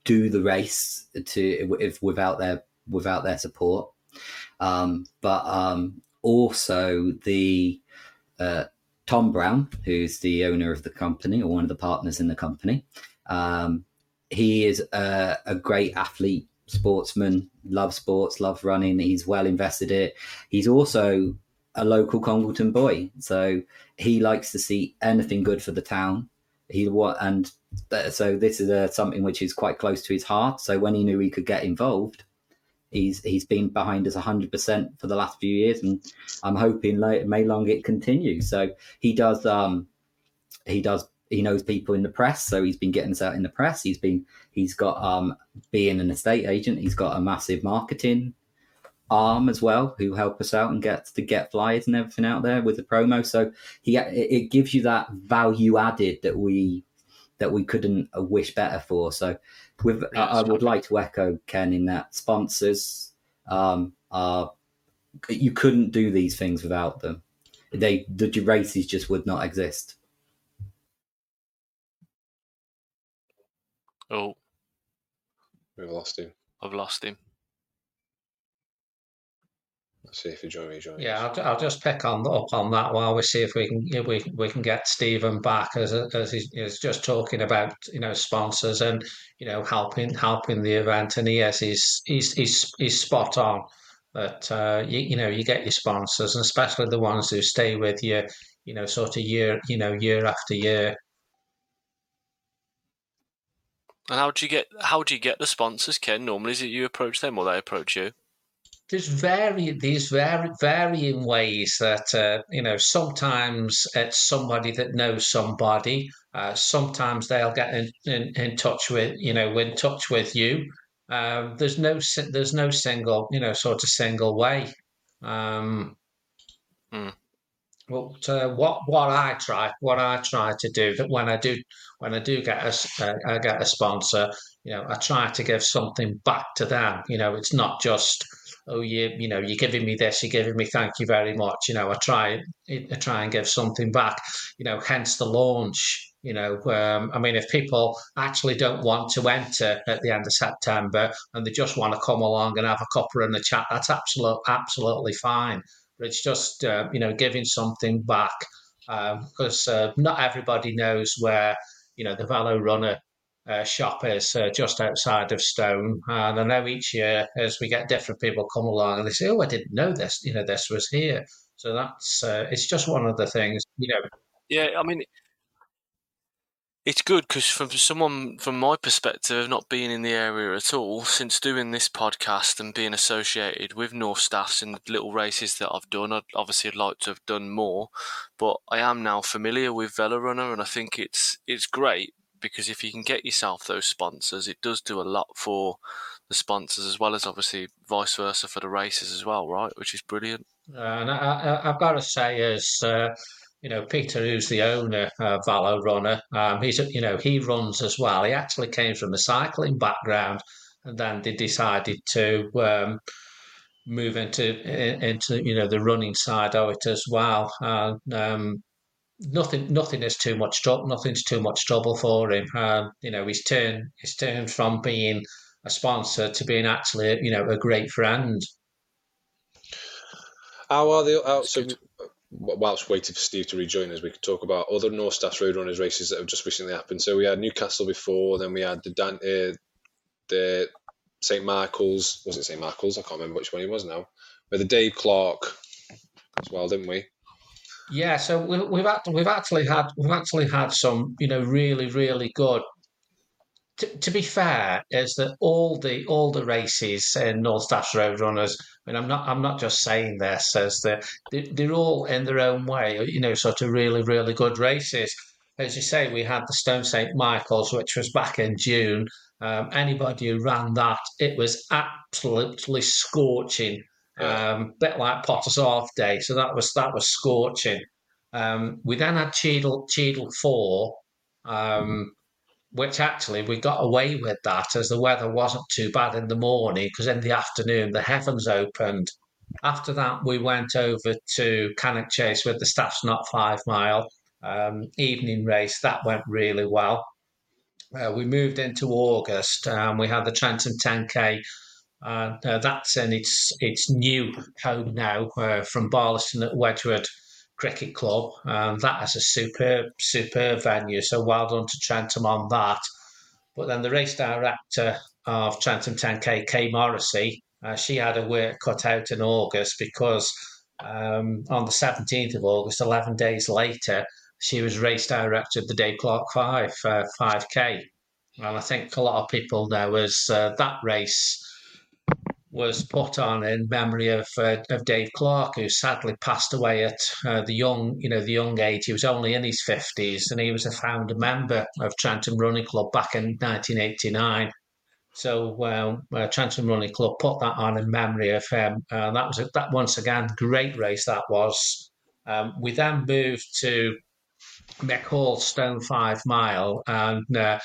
do the race to if without their without their support. Um, but um, also the uh, Tom Brown, who's the owner of the company or one of the partners in the company. Um, he is a, a great athlete, sportsman, loves sports, loves running. He's well invested in it. He's also a local Congleton boy, so he likes to see anything good for the town. He and so this is uh something which is quite close to his heart. So when he knew he could get involved, he's he's been behind us hundred percent for the last few years, and I'm hoping like, may long it continue. So he does um he does he knows people in the press, so he's been getting us out in the press. He's been he's got um being an estate agent, he's got a massive marketing arm as well who help us out and get to get flyers and everything out there with the promo. So he it, gives you that value added that we that we couldn't wish better for. So with I, I would like to echo Ken in that sponsors um are you couldn't do these things without them. They the races just would not exist. Oh, We've lost him. I've lost him. Let's see if he joins. joins. Yeah, I'll, I'll just pick on up on that while we see if we can if we we can get Stephen back as as he's, he's just talking about you know sponsors and you know helping helping the event and he is he's he's he's, he's spot on. that uh, you, you know you get your sponsors, and especially the ones who stay with you, you know, sort of year, you know, year after year. And how do you get how do you get the sponsors, Ken? Normally, is it you approach them or they approach you? There's very these very varying ways that uh, you know. Sometimes it's somebody that knows somebody. Uh, sometimes they'll get in, in, in touch with you know in touch with you. Um, there's no there's no single you know sort of single way. Um, Hmm. Well, uh, what what I try what I try to do that when I do when I do get a uh, I get a sponsor, you know, I try to give something back to them. You know, it's not just oh you you know you're giving me this, you're giving me thank you very much. You know, I try I try and give something back. You know, hence the launch. You know, um, I mean, if people actually don't want to enter at the end of September and they just want to come along and have a cuppa and a chat, that's absolute absolutely fine but it's just uh, you know giving something back because uh, not everybody knows where you know the Velorunner uh, shop is uh, just outside of Stone, and I know each year as we get different people come along and they say, "Oh, I didn't know this," you know, this was here. So that's uh, it's just one of the things, you know. Yeah, I mean, it's good because from someone from my perspective, not being in the area at all, since doing this podcast and being associated with North Staffs in the little races that I've done, I'd obviously I'd like to have done more, but I am now familiar with Velorunner, and I think it's it's great because if you can get yourself those sponsors, it does do a lot for the sponsors as well as obviously vice versa for the races as well, right? Which is brilliant. And I, I've got to say, as uh, you know, Peter, who's the owner of Velorunner, um, he's you know he runs as well. He actually came from a cycling background, and then they decided to um, move into into you know the running side of it as well. And um, nothing nothing is too much trouble. Nothing's too much trouble for him. Um, you know, he's turned he's turned from being a sponsor to being actually you know a great friend. How are the how, so? Whilst waiting for Steve to rejoin us, we could talk about other North Staffs Road Runners races that have just recently happened. So we had Newcastle before, then we had the Dan, uh, the St Michael's. Was it St Michael's? I can't remember which one it was now. With the Dave Clark as well, didn't we? Yeah, so we, we've act- we've actually had we've actually had some you know really really good. To, to be fair, is that all the all the races in North Staffs Road Runners. I mean, I'm not I'm not just saying this as that they, they're all in their own way, you know, sort of really really good races. As you say, we had the Stone St Michael's, which was back in June. Um, anybody who ran that, it was absolutely scorching. Um, bit like Potter's Half Day. So that was that was scorching. Um, we then had Cheadle Cheadle Four, um, which actually we got away with that as the weather wasn't too bad in the morning because in the afternoon the heavens opened. After that, we went over to Cannock Chase with the Staff's Not Five Mile um, evening race. That went really well. Uh, we moved into August and we had the Trentham 10K and uh, that's in its its new home now uh, from Barlaston at Wedgwood Cricket Club, and that is a superb superb venue. So well done to Trentham on that. But then the race director of Trentham 10K, Kay Morrissey, uh, she had her work cut out in August because um, on the 17th of August, 11 days later, she was race director of the Dave Clark 5 uh, 5K. And I think a lot of people know as uh, that race was put on in memory of uh, of Dave Clark, who sadly passed away at uh, the young, you know, the young age. He was only in his fifties, and he was a founder member of Trentham Running Club back in 1989. So uh, Trentham Running Club put that on in memory of him. That was a, that once again great race that was. Um, we then moved to McHall Stone Five Mile, and uh,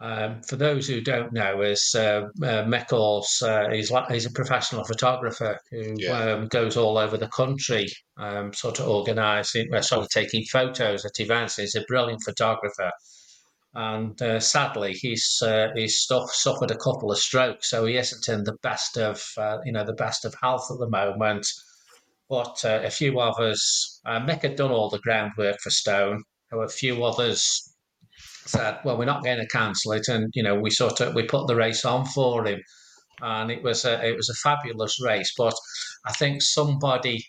um, for those who don't know, is uh, uh, Mickles, uh, he's, he's a professional photographer who Yeah. um, goes all over the country, um, sort of organising, uh, sort of taking photos at events. He's a brilliant photographer. And uh, sadly, he's uh, he's stuff, suffered a couple of strokes, so he isn't in the best of uh, you know the best of health at the moment. But uh, a few others, uh, Mick had done all the groundwork for Stone. There were a few others said, "Well, we're not going to cancel it," and you know, we sort of we put the race on for him, and it was a it was a fabulous race. But I think somebody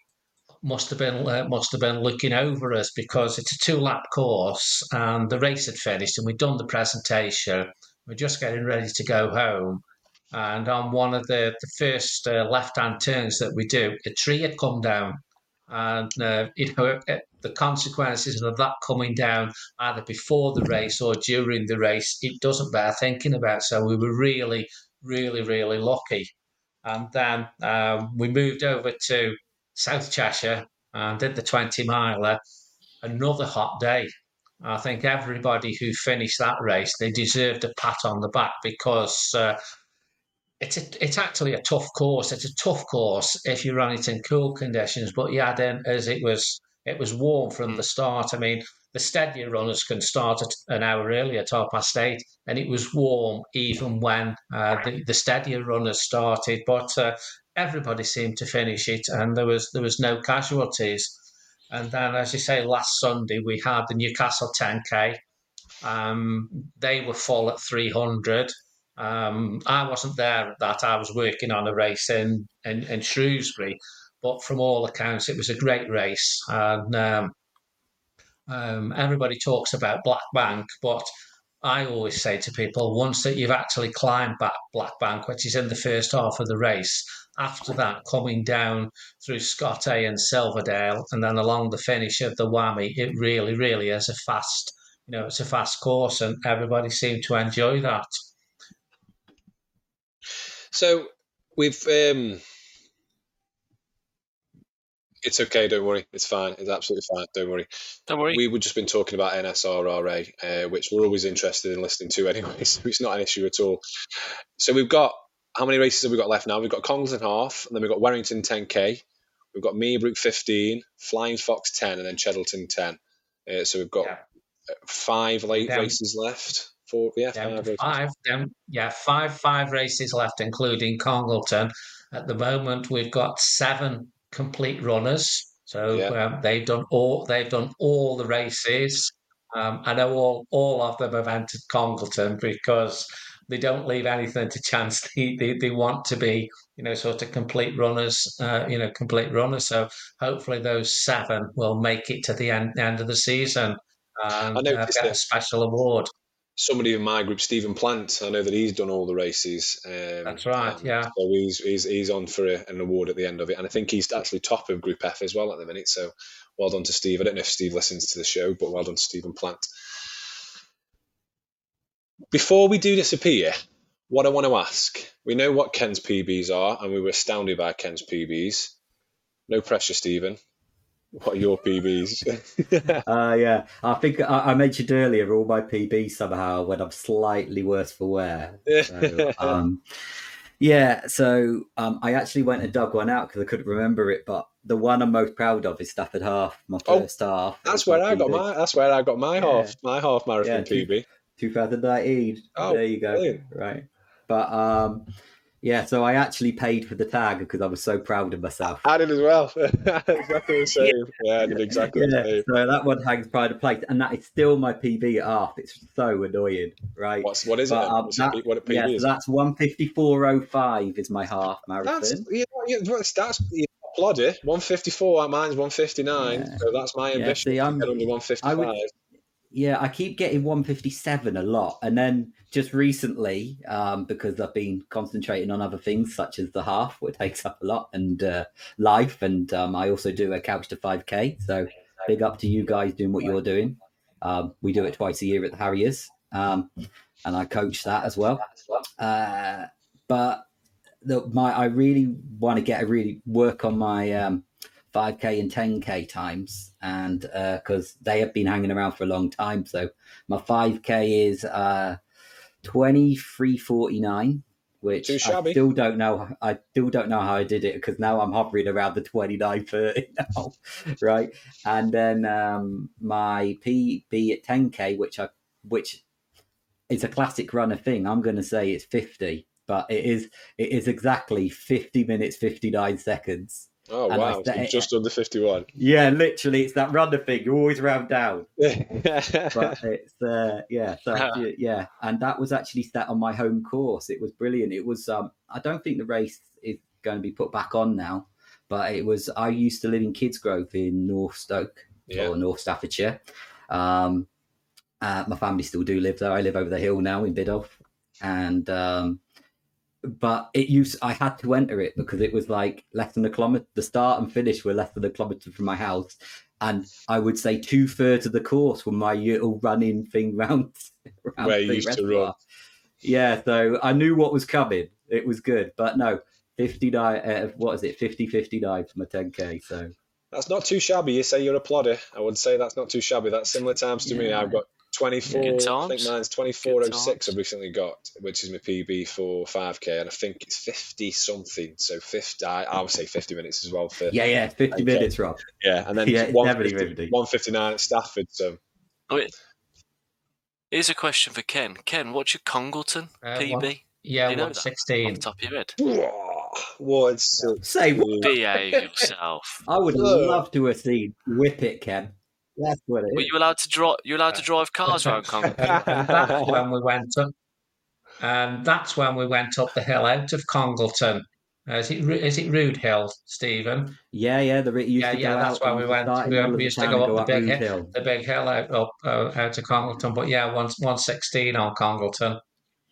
must have been uh, must have been looking over us because it's a two lap course and the race had finished and we'd done the presentation. We're just getting ready to go home, and on one of the the first uh, left hand turns that we do, a tree had come down, and uh, you know the consequences of that coming down either before the race or during the race, it doesn't bear thinking about. So we were really, really, really lucky. And then um, we moved over to South Cheshire and did the 20 miler. Another hot day. I think everybody who finished that race, they deserved a pat on the back because uh, it's a, it's actually a tough course. It's a tough course if you run it in cool conditions, but yeah, then as it was it was warm from the start. I mean, the steadier runners can start at an hour earlier, at half past eight, and it was warm even when uh, the, the steadier runners started. But uh, everybody seemed to finish it, and there was there was no casualties. And then, as you say, last Sunday we had the Newcastle 10k. Um, they were full at 300. Um, I wasn't there at that. I was working on a race in, in, in Shrewsbury, but from all accounts, it was a great race. And um, um, everybody talks about Black Bank, but I always say to people, once that you've actually climbed back Black Bank, which is in the first half of the race, after that, coming down through Scot Hay and Silverdale, and then along the finish of the Wammy, it really, really is a fast, you know, it's a fast course, and everybody seemed to enjoy that. So we've um, it's okay, don't worry. It's fine. It's absolutely fine. Don't worry. Don't worry. We were just been talking about NSRRA, uh, which we're always interested in listening to anyway, so it's not an issue at all. So we've got how many races have we got left now? We've got Congleton half, and then we've got Werrington 10k. We've got Meerbrook 15, Flying Fox 10, and then Cheddleton 10. Uh, so we've got Yeah. five late Then- races left. Four, yeah, Yeah, five races. five, yeah, five, five races left, including Congleton. At the moment, we've got seven complete runners. So Yeah. um, they've done all they've done all the races. Um, I know all all of them have entered Congleton because they don't leave anything to chance. They, they, they want to be, you know, sort of complete runners, uh, you know, complete runners. So hopefully those seven will make it to the end, end of the season and uh, noticed get a special award. Somebody in my group, Stephen Plant, I know that he's done all the races. Um, That's right, yeah. So he's, he's he's on for a, an award at the end of it, and I think he's actually top of Group F as well at the minute. So well done to Steve. I don't know if Steve listens to the show, but well done to Stephen Plant. Before we do disappear, what I want to ask, we know what Ken's PBs are, and we were astounded by Ken's PBs. No pressure, Stephen. What are your PBs? Uh, yeah, I think I, I mentioned earlier all my PBs somehow when I'm slightly worse for wear. So, um, yeah, so um, I actually went and dug one out because I couldn't remember it. But the one I'm most proud of is Stafford Half, my Oh, first half. that's where I got my. That's where I got my Yeah. half. My half marathon Yeah, two- PB. 2019. Oh, there you go. brilliant. Right. But um, yeah, so I actually paid for the tag because I was so proud of myself. I did as well. exactly the same. Yeah, I did exactly Yeah, the same. so that one hangs pride of place, and that is still my PB at half. It's so annoying, right? What's what is it? But, then? um, What's that- it? What a PB yeah, so that's one fifty four oh five is my half marathon. That's you know, yeah, that's that's you applaud it. One fifty four. Mine's one fifty nine. Yeah. So that's my Yeah, ambition. see, to I'm- under one fifty I would- five. Yeah, I keep getting 157 a lot. And then just recently, um, because I've been concentrating on other things such as the half, which takes up a lot, and uh, life. And um, I also do a couch to 5K. So big up to you guys doing what you're doing. Um, we do it twice a year at the Harriers. Um, and I coach that as well. Uh, but the, my, I really want to get a really work on my um, 5k and 10k times and because they have been hanging around for a long time. So my 5k is uh 2349 which Too I still don't know I still don't know how I did it because now I'm hovering around the 2930 now right? And then um my PB at 10k which I which is a classic runner thing. I'm going to say it's 50 but it is it is exactly 50 minutes 59 seconds Oh And wow, just under fifty-one. Yeah, literally, it's that runner thing. You always round down. yeah, but it's uh, yeah, so yeah, and that was actually set on my home course. It was brilliant. It was um, I don't think the race is going to be put back on now, but it was. I used to live in Kidsgrove in North Stoke Yeah. or North Staffordshire. Um, uh, my family still do live there. I live over the hill now in Biddulph, and um, but it used. I had to enter it because it was like less than a kilometer. The start and finish were less than a kilometer from my house, and I would say two thirds of the course were my little running thing round, round Where you used to run. Yeah, so I knew what was coming. It was good, but no, 59, uh, what is it, 50 59 for my 10k. So That's not too shabby. You say you're a plodder. I would say that's not too shabby. That's similar times to me. I've got 24. Good I think mine's 2406. I've recently got, which is my PB for 5k, and I think it's 50 something. So 50. I, I would say 50 minutes as well for yeah, yeah, 50 Okay. minutes, Rob. yeah, and then Yeah, it's 150 159 at Stafford. So Oh, wait. Here's a question for Ken. Ken, what's your Congleton Uh, PB? one- Yeah, You know that? one sixteen. the top of your head. what? Say what? Behave yourself. I would love to have seen Whip It, Ken. That's what it Were you allowed to drive? You allowed to drive cars around Congleton? that's when we went up. And that's when we went up the hill out of Congleton. Uh, is it Ru- it Rude Hill, Stephen? Yeah, yeah, the used Yeah, to go yeah, that's out why we went- we- we used to town go and up the big hill. Hill. The big hill out up uh, out of Congleton. But yeah, one one sixteen on Congleton.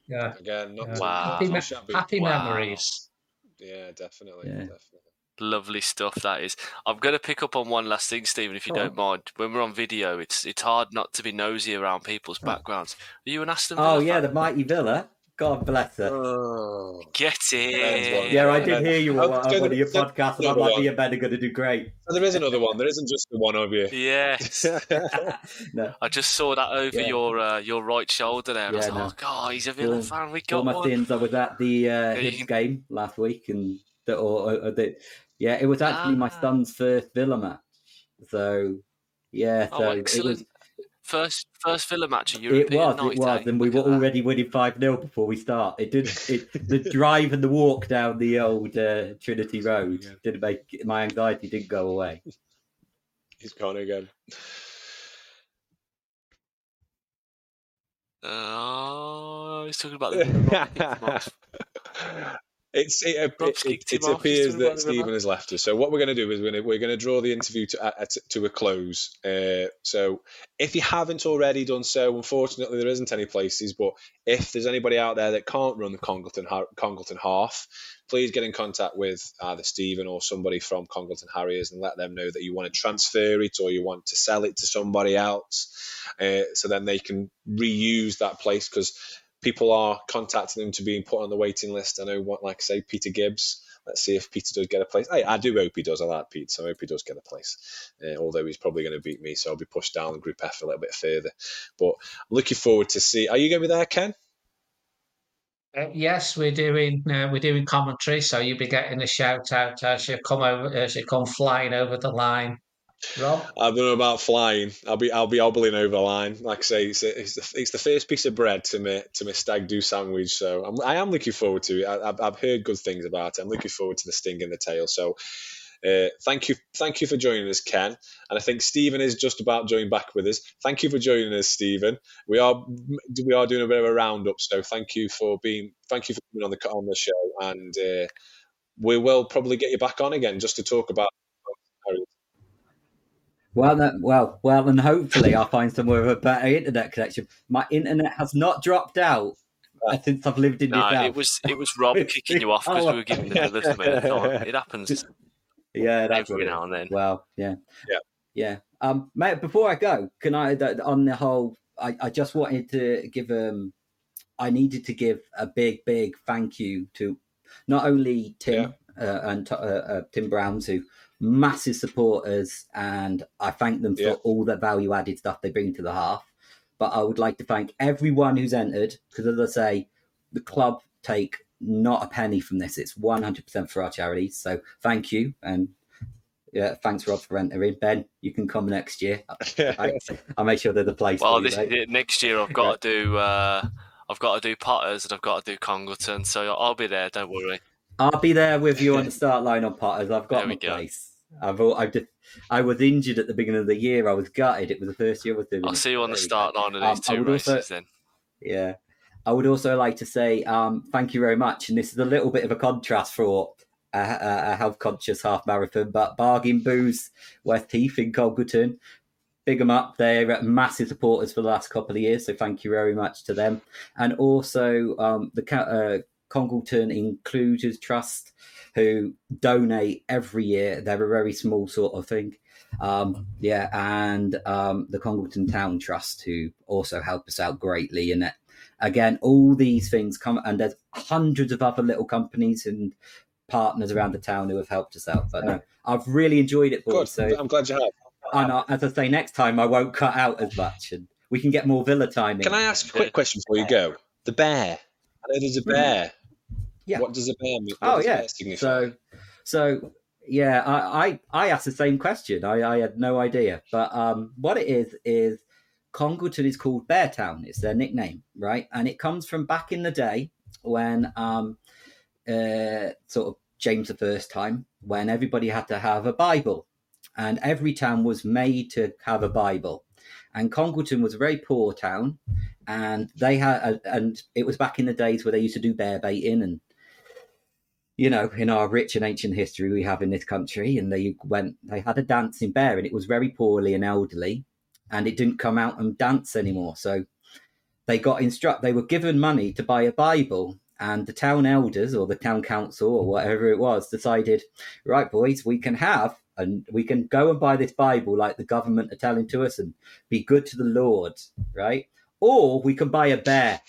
Yeah, again, not yeah. Wow. Happy, not happy Wow. memories. Yeah, definitely, Yeah. definitely. Lovely stuff that is. I'm going to pick up on one last thing, Stephen, if you Go don't mind. When we're on video, it's it's hard not to be nosy around people's backgrounds. Are you an Aston Villa Oh, yeah, fan? the mighty Villa. God bless her. Oh. Get it. Yeah, I did hear you on Oh, one so on one of your the- the- podcasts, and I'm like, one. me and Ben going to do great. So there is another one. There isn't just the one of you. Yes. no, I just saw that over Yeah. your uh, your right shoulder there. and I was Yeah, like, no. oh, God, he's a Villa For- fan. We for got my one. sins, I was at the uh, you Hibs can- game last week, and the, or, or, or the, yeah, it was actually my Ah. son's first Villa match. So, yeah, Oh, so it excellent. was, First first Villa match, a it was, night. it was, eh? and we Look were at that. already winning five 0 before we start. It did it, the drive and the walk down the old uh, Trinity Road Yeah. didn't make my anxiety didn't go away. He's gone again. Oh, he's talking about the It's it, it, it, it appears he's talking about that. Stephen has left us. So what we're going to do is we're going to, we're going to draw the interview to uh, to- to a close. Uh, so if you haven't already done so, unfortunately there isn't any places. But if there's anybody out there that can't run the Congleton Congleton half, please get in contact with either Stephen or somebody from Congleton Harriers and let them know that you want to transfer it or you want to sell it to somebody else, uh, so then they can reuse that place because people are contacting them to being put on the waiting list. I know what, like say Peter Gibbs. Let's see if Peter does get a place. Hey, I do hope he does. I like Pete, so I hope he does get a place. Uh, although he's probably going to beat me, so I'll be pushed down in Group F a little bit further. But looking forward to see. Are you going to be there, Ken? Uh, yes, we're doing uh, we're doing commentary, so you'll be getting a shout out as you come over as you come flying over the line. Rob, I don't know about flying. I'll be I'll be hobbling over the line. Like I say, it's, it's the it's the first piece of bread to me to my stag do sandwich. So I'm, I am looking forward to it. I, I've, I've heard good things about it. I'm looking forward to the sting in the tail. So. Uh, thank you, thank you for joining us, Ken. And I think Stephen is just about joining back with us. Thank you for joining us, Stephen. We are we are doing a bit of a roundup, so thank you for being thank you for coming on the on the show, and uh, we will probably get you back on again just to talk about. Well, that, well, well, and hopefully I'll find somewhere with a better internet connection. My internet has not dropped out uh, since I've lived in No, this house. it was it was Rob kicking you off because we were giving him a little bit of time. It happens yeah, that's what every it is. now and then. Well, yeah, Yeah. yeah. Um, mate, before I go, can I on the whole? I, I just wanted to give um, I needed to give a big, big thank you to not only Tim uh, and uh, uh, Tim Browns, who massive supporters, and I thank them for Yeah. all the value added stuff they bring to the half. But I would like to thank everyone who's entered because, as I say, the club take not a penny from this. It's 100% for our charities. So thank you. And yeah, thanks, Rob, for entering. Ben, you can come next year. I, I'll make sure there's a place Well, for you, this, mate. next year I've got to do uh, I've got to do Potters and I've got to do Congleton, so I'll be there. Don't worry. I'll be there with you on the start line on Potters. I've got There we my go. place. I've, I've just, I was injured at the beginning of the year. I was gutted. It was the first year I was doing. I'll see you on the start line of Um, these I two races also- then. Yeah. I would also like to say um, thank you very much. And this is a little bit of a contrast for a, a, a health conscious half marathon, but Bargain Booze, West Heath in Congleton, big them up. They're massive supporters for the last couple of years. So thank you very much to them. And also um, the uh, Congleton Inclusions Trust, who donate every year. They're a very small sort of thing. Um, yeah, and um, the Congleton Town Trust, who also help us out greatly. And that, again, all these things come, and there's hundreds of other little companies and partners around the town who have helped us out. But no, I've really enjoyed it, boys. Good. So, I'm glad you have. and I, as I say, next time I won't cut out as much, and we can get more Villa time in. Can I ask a quick question before you go? The bear. I know there's a bear. Yeah. What does a bear mean? What Oh yeah. bear? So, so yeah, I, I I asked the same question. I, I had no idea, but um, what it is is Congleton is called Beartown. It's their nickname, right? And it comes from back in the day when um, uh, sort of James the first time when everybody had to have a Bible, and every town was made to have a Bible. And Congleton was a very poor town, and they had, and it was back in the days where they used to do bear baiting and you know, in our rich and ancient history we have in this country, and they went, they had a dancing bear, and it was very poorly and elderly, and it didn't come out and dance anymore. So they got instruct, they were given money to buy a Bible, and the town elders or the town council or whatever it was decided, right, boys, we can have and we can go and buy this Bible like the government are telling to us and be good to the Lord, right? Or we can buy a bear.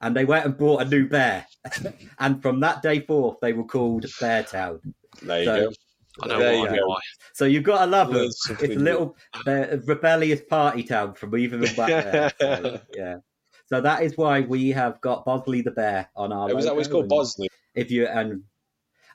And they went and bought a new bear. and from that day forth, they were called Beartown. there you so- go. I know There why. you go. why. So you've got to love them. Learn It's a little uh, rebellious party town from even back there. So, yeah. So that is why we have got Bosley the Bear on our. It was that what it's logo, called? Bosley. If you and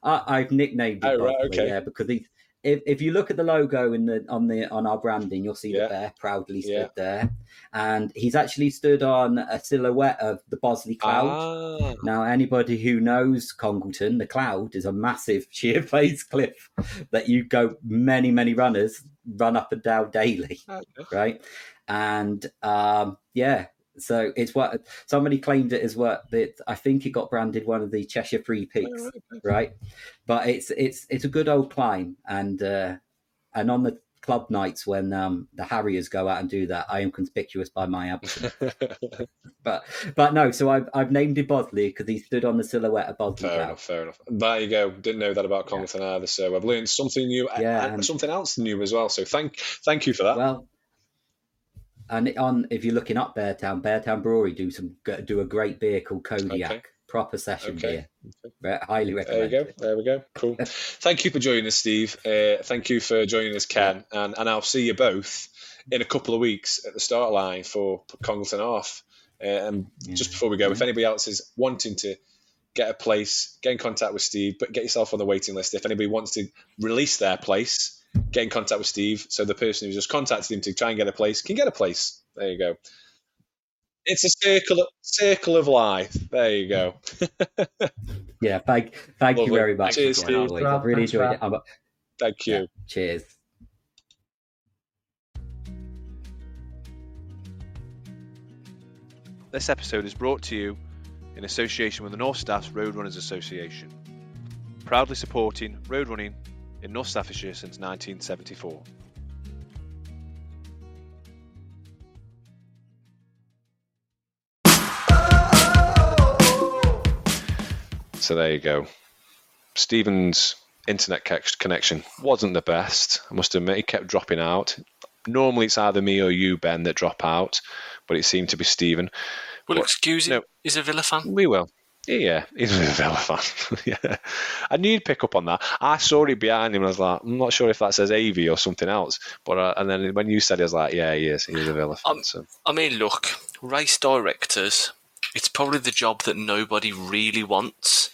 I, I've nicknamed it Oh, right, Bosley, okay. yeah, because he's. If, if you look at the logo in the on the on our branding, you'll see Yeah. the bear proudly stood Yeah. there, and he's actually stood on a silhouette of the Bosley Cloud. Ah, Now, anybody who knows Congleton, the cloud is a massive sheer face cliff that you go many, many runners run up and down daily, okay. right? And um, yeah, so it's what somebody claimed it as what that I think it got branded one of the Cheshire Three Peaks, Oh, right. But it's it's it's a good old climb, and uh, and on the club nights when um, the Harriers go out and do that, I am conspicuous by my absence. But but no, so I've I've named him Bosley because he stood on the silhouette of Bosley Fair Cloud. enough, fair enough. There you go. Didn't know that about Congleton either, so I've learned something new Yeah, and and- something else new as well. So thank thank you for that. Well, and on if you're looking up Beartown, Beartown Brewery do some do a great beer called Kodiak, Okay. proper session Okay. beer. Re- Highly There you go. There we go. Cool. thank you for joining us, Steve. Uh, thank you for joining us, Ken. And and I'll see you both in a couple of weeks at the start line for Congleton Half. Uh, and just before we go, if anybody else is wanting to get a place, get in contact with Steve, but get yourself on the waiting list. If anybody wants to release their place, get in contact with Steve. So the person who just contacted him to try and get a place can get a place. There you go. It's a circle of, circle of life. There you go. Yeah, thank thank Lovely. you very much. Cheers, for Steve. boys. I've really Thanks, enjoyed Rob. it. I'm- Thank you. yeah, cheers. This episode is brought to you in association with the North Staffs Roadrunners Association, proudly supporting road running in North Staffordshire since 1974. So there you go. Stephen's internet connection wasn't the best. I must admit, he kept dropping out. Normally, it's either me or you, Ben, that drop out, but it seemed to be Stephen. Well, What? excuse him. No. He's a Villa fan. We will. Yeah, he's a Villa fan. yeah. I knew you'd pick up on that. I saw it behind him and I was like, I'm not sure if that says AV or something else. But uh, And then when you said it, I was like, yeah, he is. He is a Villa fan. Um, so. I mean, look, race directors. It's probably the job that nobody really wants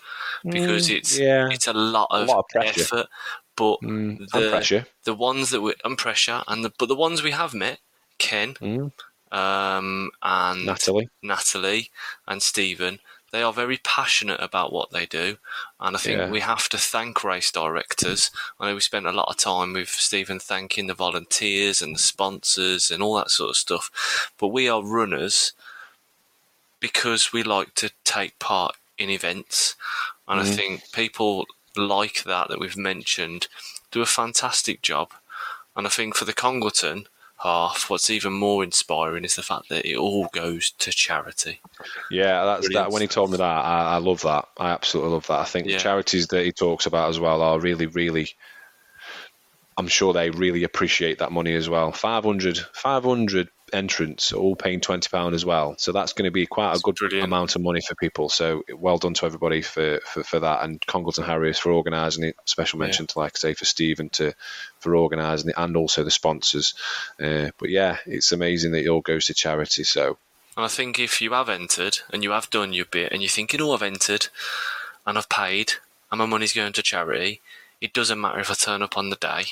because Mm, it's yeah. it's a lot of, lot of effort. But Mm, the pressure. the ones that we and pressure and the but the ones we have met, Ken, Mm, um, and Natalie. Natalie and Stephen, they are very passionate about what they do, and I think Yeah. we have to thank race directors. I know we spent a lot of time with Stephen thanking the volunteers and the sponsors and all that sort of stuff, but we are runners because we like to take part in events, and I mm-hmm. think people like that that we've mentioned do a fantastic job. And I think for the Congleton half, what's even more inspiring is the fact that it all goes to charity. Yeah, that's that. Brilliant When he told me that, I, I love that. I absolutely love that. I think Yeah. the charities that he talks about as well are really, really. I'm sure they really appreciate that money as well. 500, 500 entrants, all paying twenty pound as well. So that's going to be quite a That's good brilliant. amount of money for people. So well done to everybody for, for, for that, and Congleton Harriers for organising it. Special mention to, like I say, for Stephen to for organising it, and also the sponsors. Uh, but yeah, it's amazing that it all goes to charity. So And I think if you have entered and you have done your bit and you're thinking, oh, I've entered and I've paid and my money's going to charity, it doesn't matter if I turn up on the day.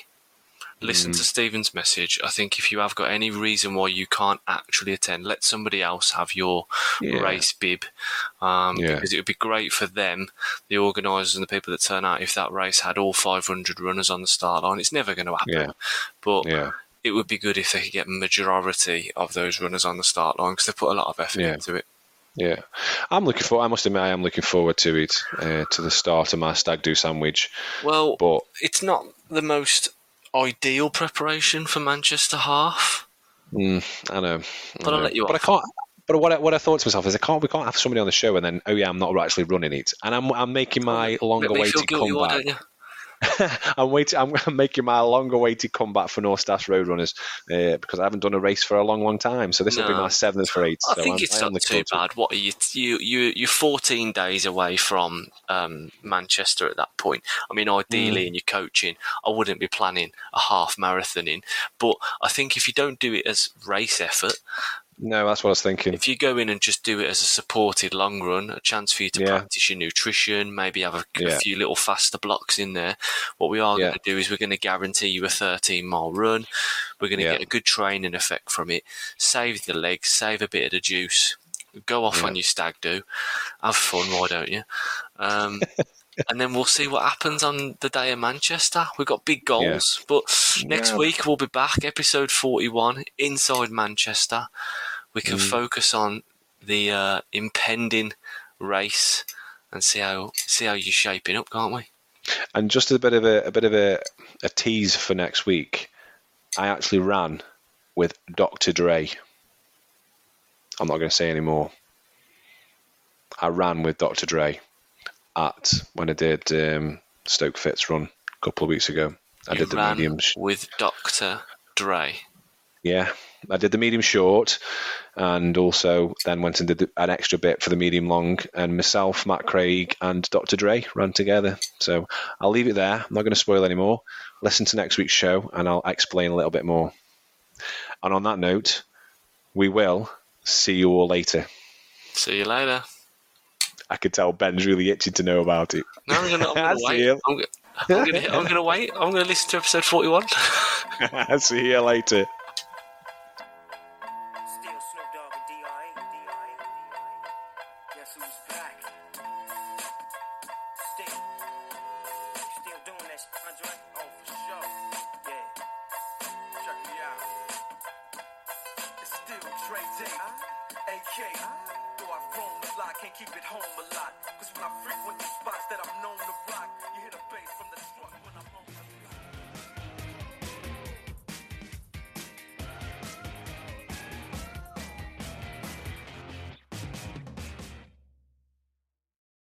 Listen to Stephen's message. I think if you have got any reason why you can't actually attend, let somebody else have your Yeah. race bib. Um, Yeah. Because it would be great for them, the organisers and the people that turn out, if that race had all 500 runners on the start line. It's never going to happen. Yeah. But it would be good if they could get majority of those runners on the start line because they put a lot of effort into it. Yeah, I'm looking for. I must admit, I am looking forward to it, uh, to the start of my stag do sandwich. Well, But it's not the most ideal preparation for Manchester half. mm, I know, I But I'll know. let you But off. I can't. But what I, what I thought to myself is, I can't. We can't have somebody on the show and then, oh yeah, I'm not actually running it, and I'm I'm making my long Make me feel awaited guilty, why comeback. I'm waiting. I'm making my long awaited comeback for North Staffs Roadrunners uh, because I haven't done a race for a long, long time. So this will be my seventh for eight. I so think I'm, it's I am not too bad. What are you? You you you're 14 days away from um, Manchester at that point. I mean, ideally, Mm. in your coaching, I wouldn't be planning a half marathon in. But I think if you don't do it as race effort. No, that's what I was thinking. if you go in and just do it as a supported long run, a chance for you to Yeah. practice your nutrition, maybe have a, a Yeah. few little faster blocks in there. What we are Yeah. going to do is we're going to guarantee you a 13 mile run. We're going to get a good training effect from it. Save the legs, save a bit of the juice. Go off on your stag do. Have fun, why don't you? Um, and then we'll see what happens on the day of Manchester. We've got big goals, but next week we'll be back, episode 41, inside Manchester. We can Mm. focus on the uh, impending race and see how see how you're shaping up, can't we? And just a bit of a, a bit of a, a tease for next week. I actually ran with Dr. Dre. I'm not going to say any more. I ran with Dr. Dre at when I did um, Stoke Fits run a couple of weeks ago. I you did the ran medium. with Doctor Dre. Yeah, I did the medium short, and also then went and did the- an extra bit for the medium long. And myself, Matt Craig, and Dr. Dre ran together. So I'll leave it there. I'm not going to spoil any more. Listen to next week's show, and I'll explain a little bit more. And on that note, we will see you all later. See you later. I could tell Ben's really itching to know about it. No, I'm gonna, I'm I gonna see wait. I'm, I'm gonna wait. I'm gonna listen to episode 41. see you later.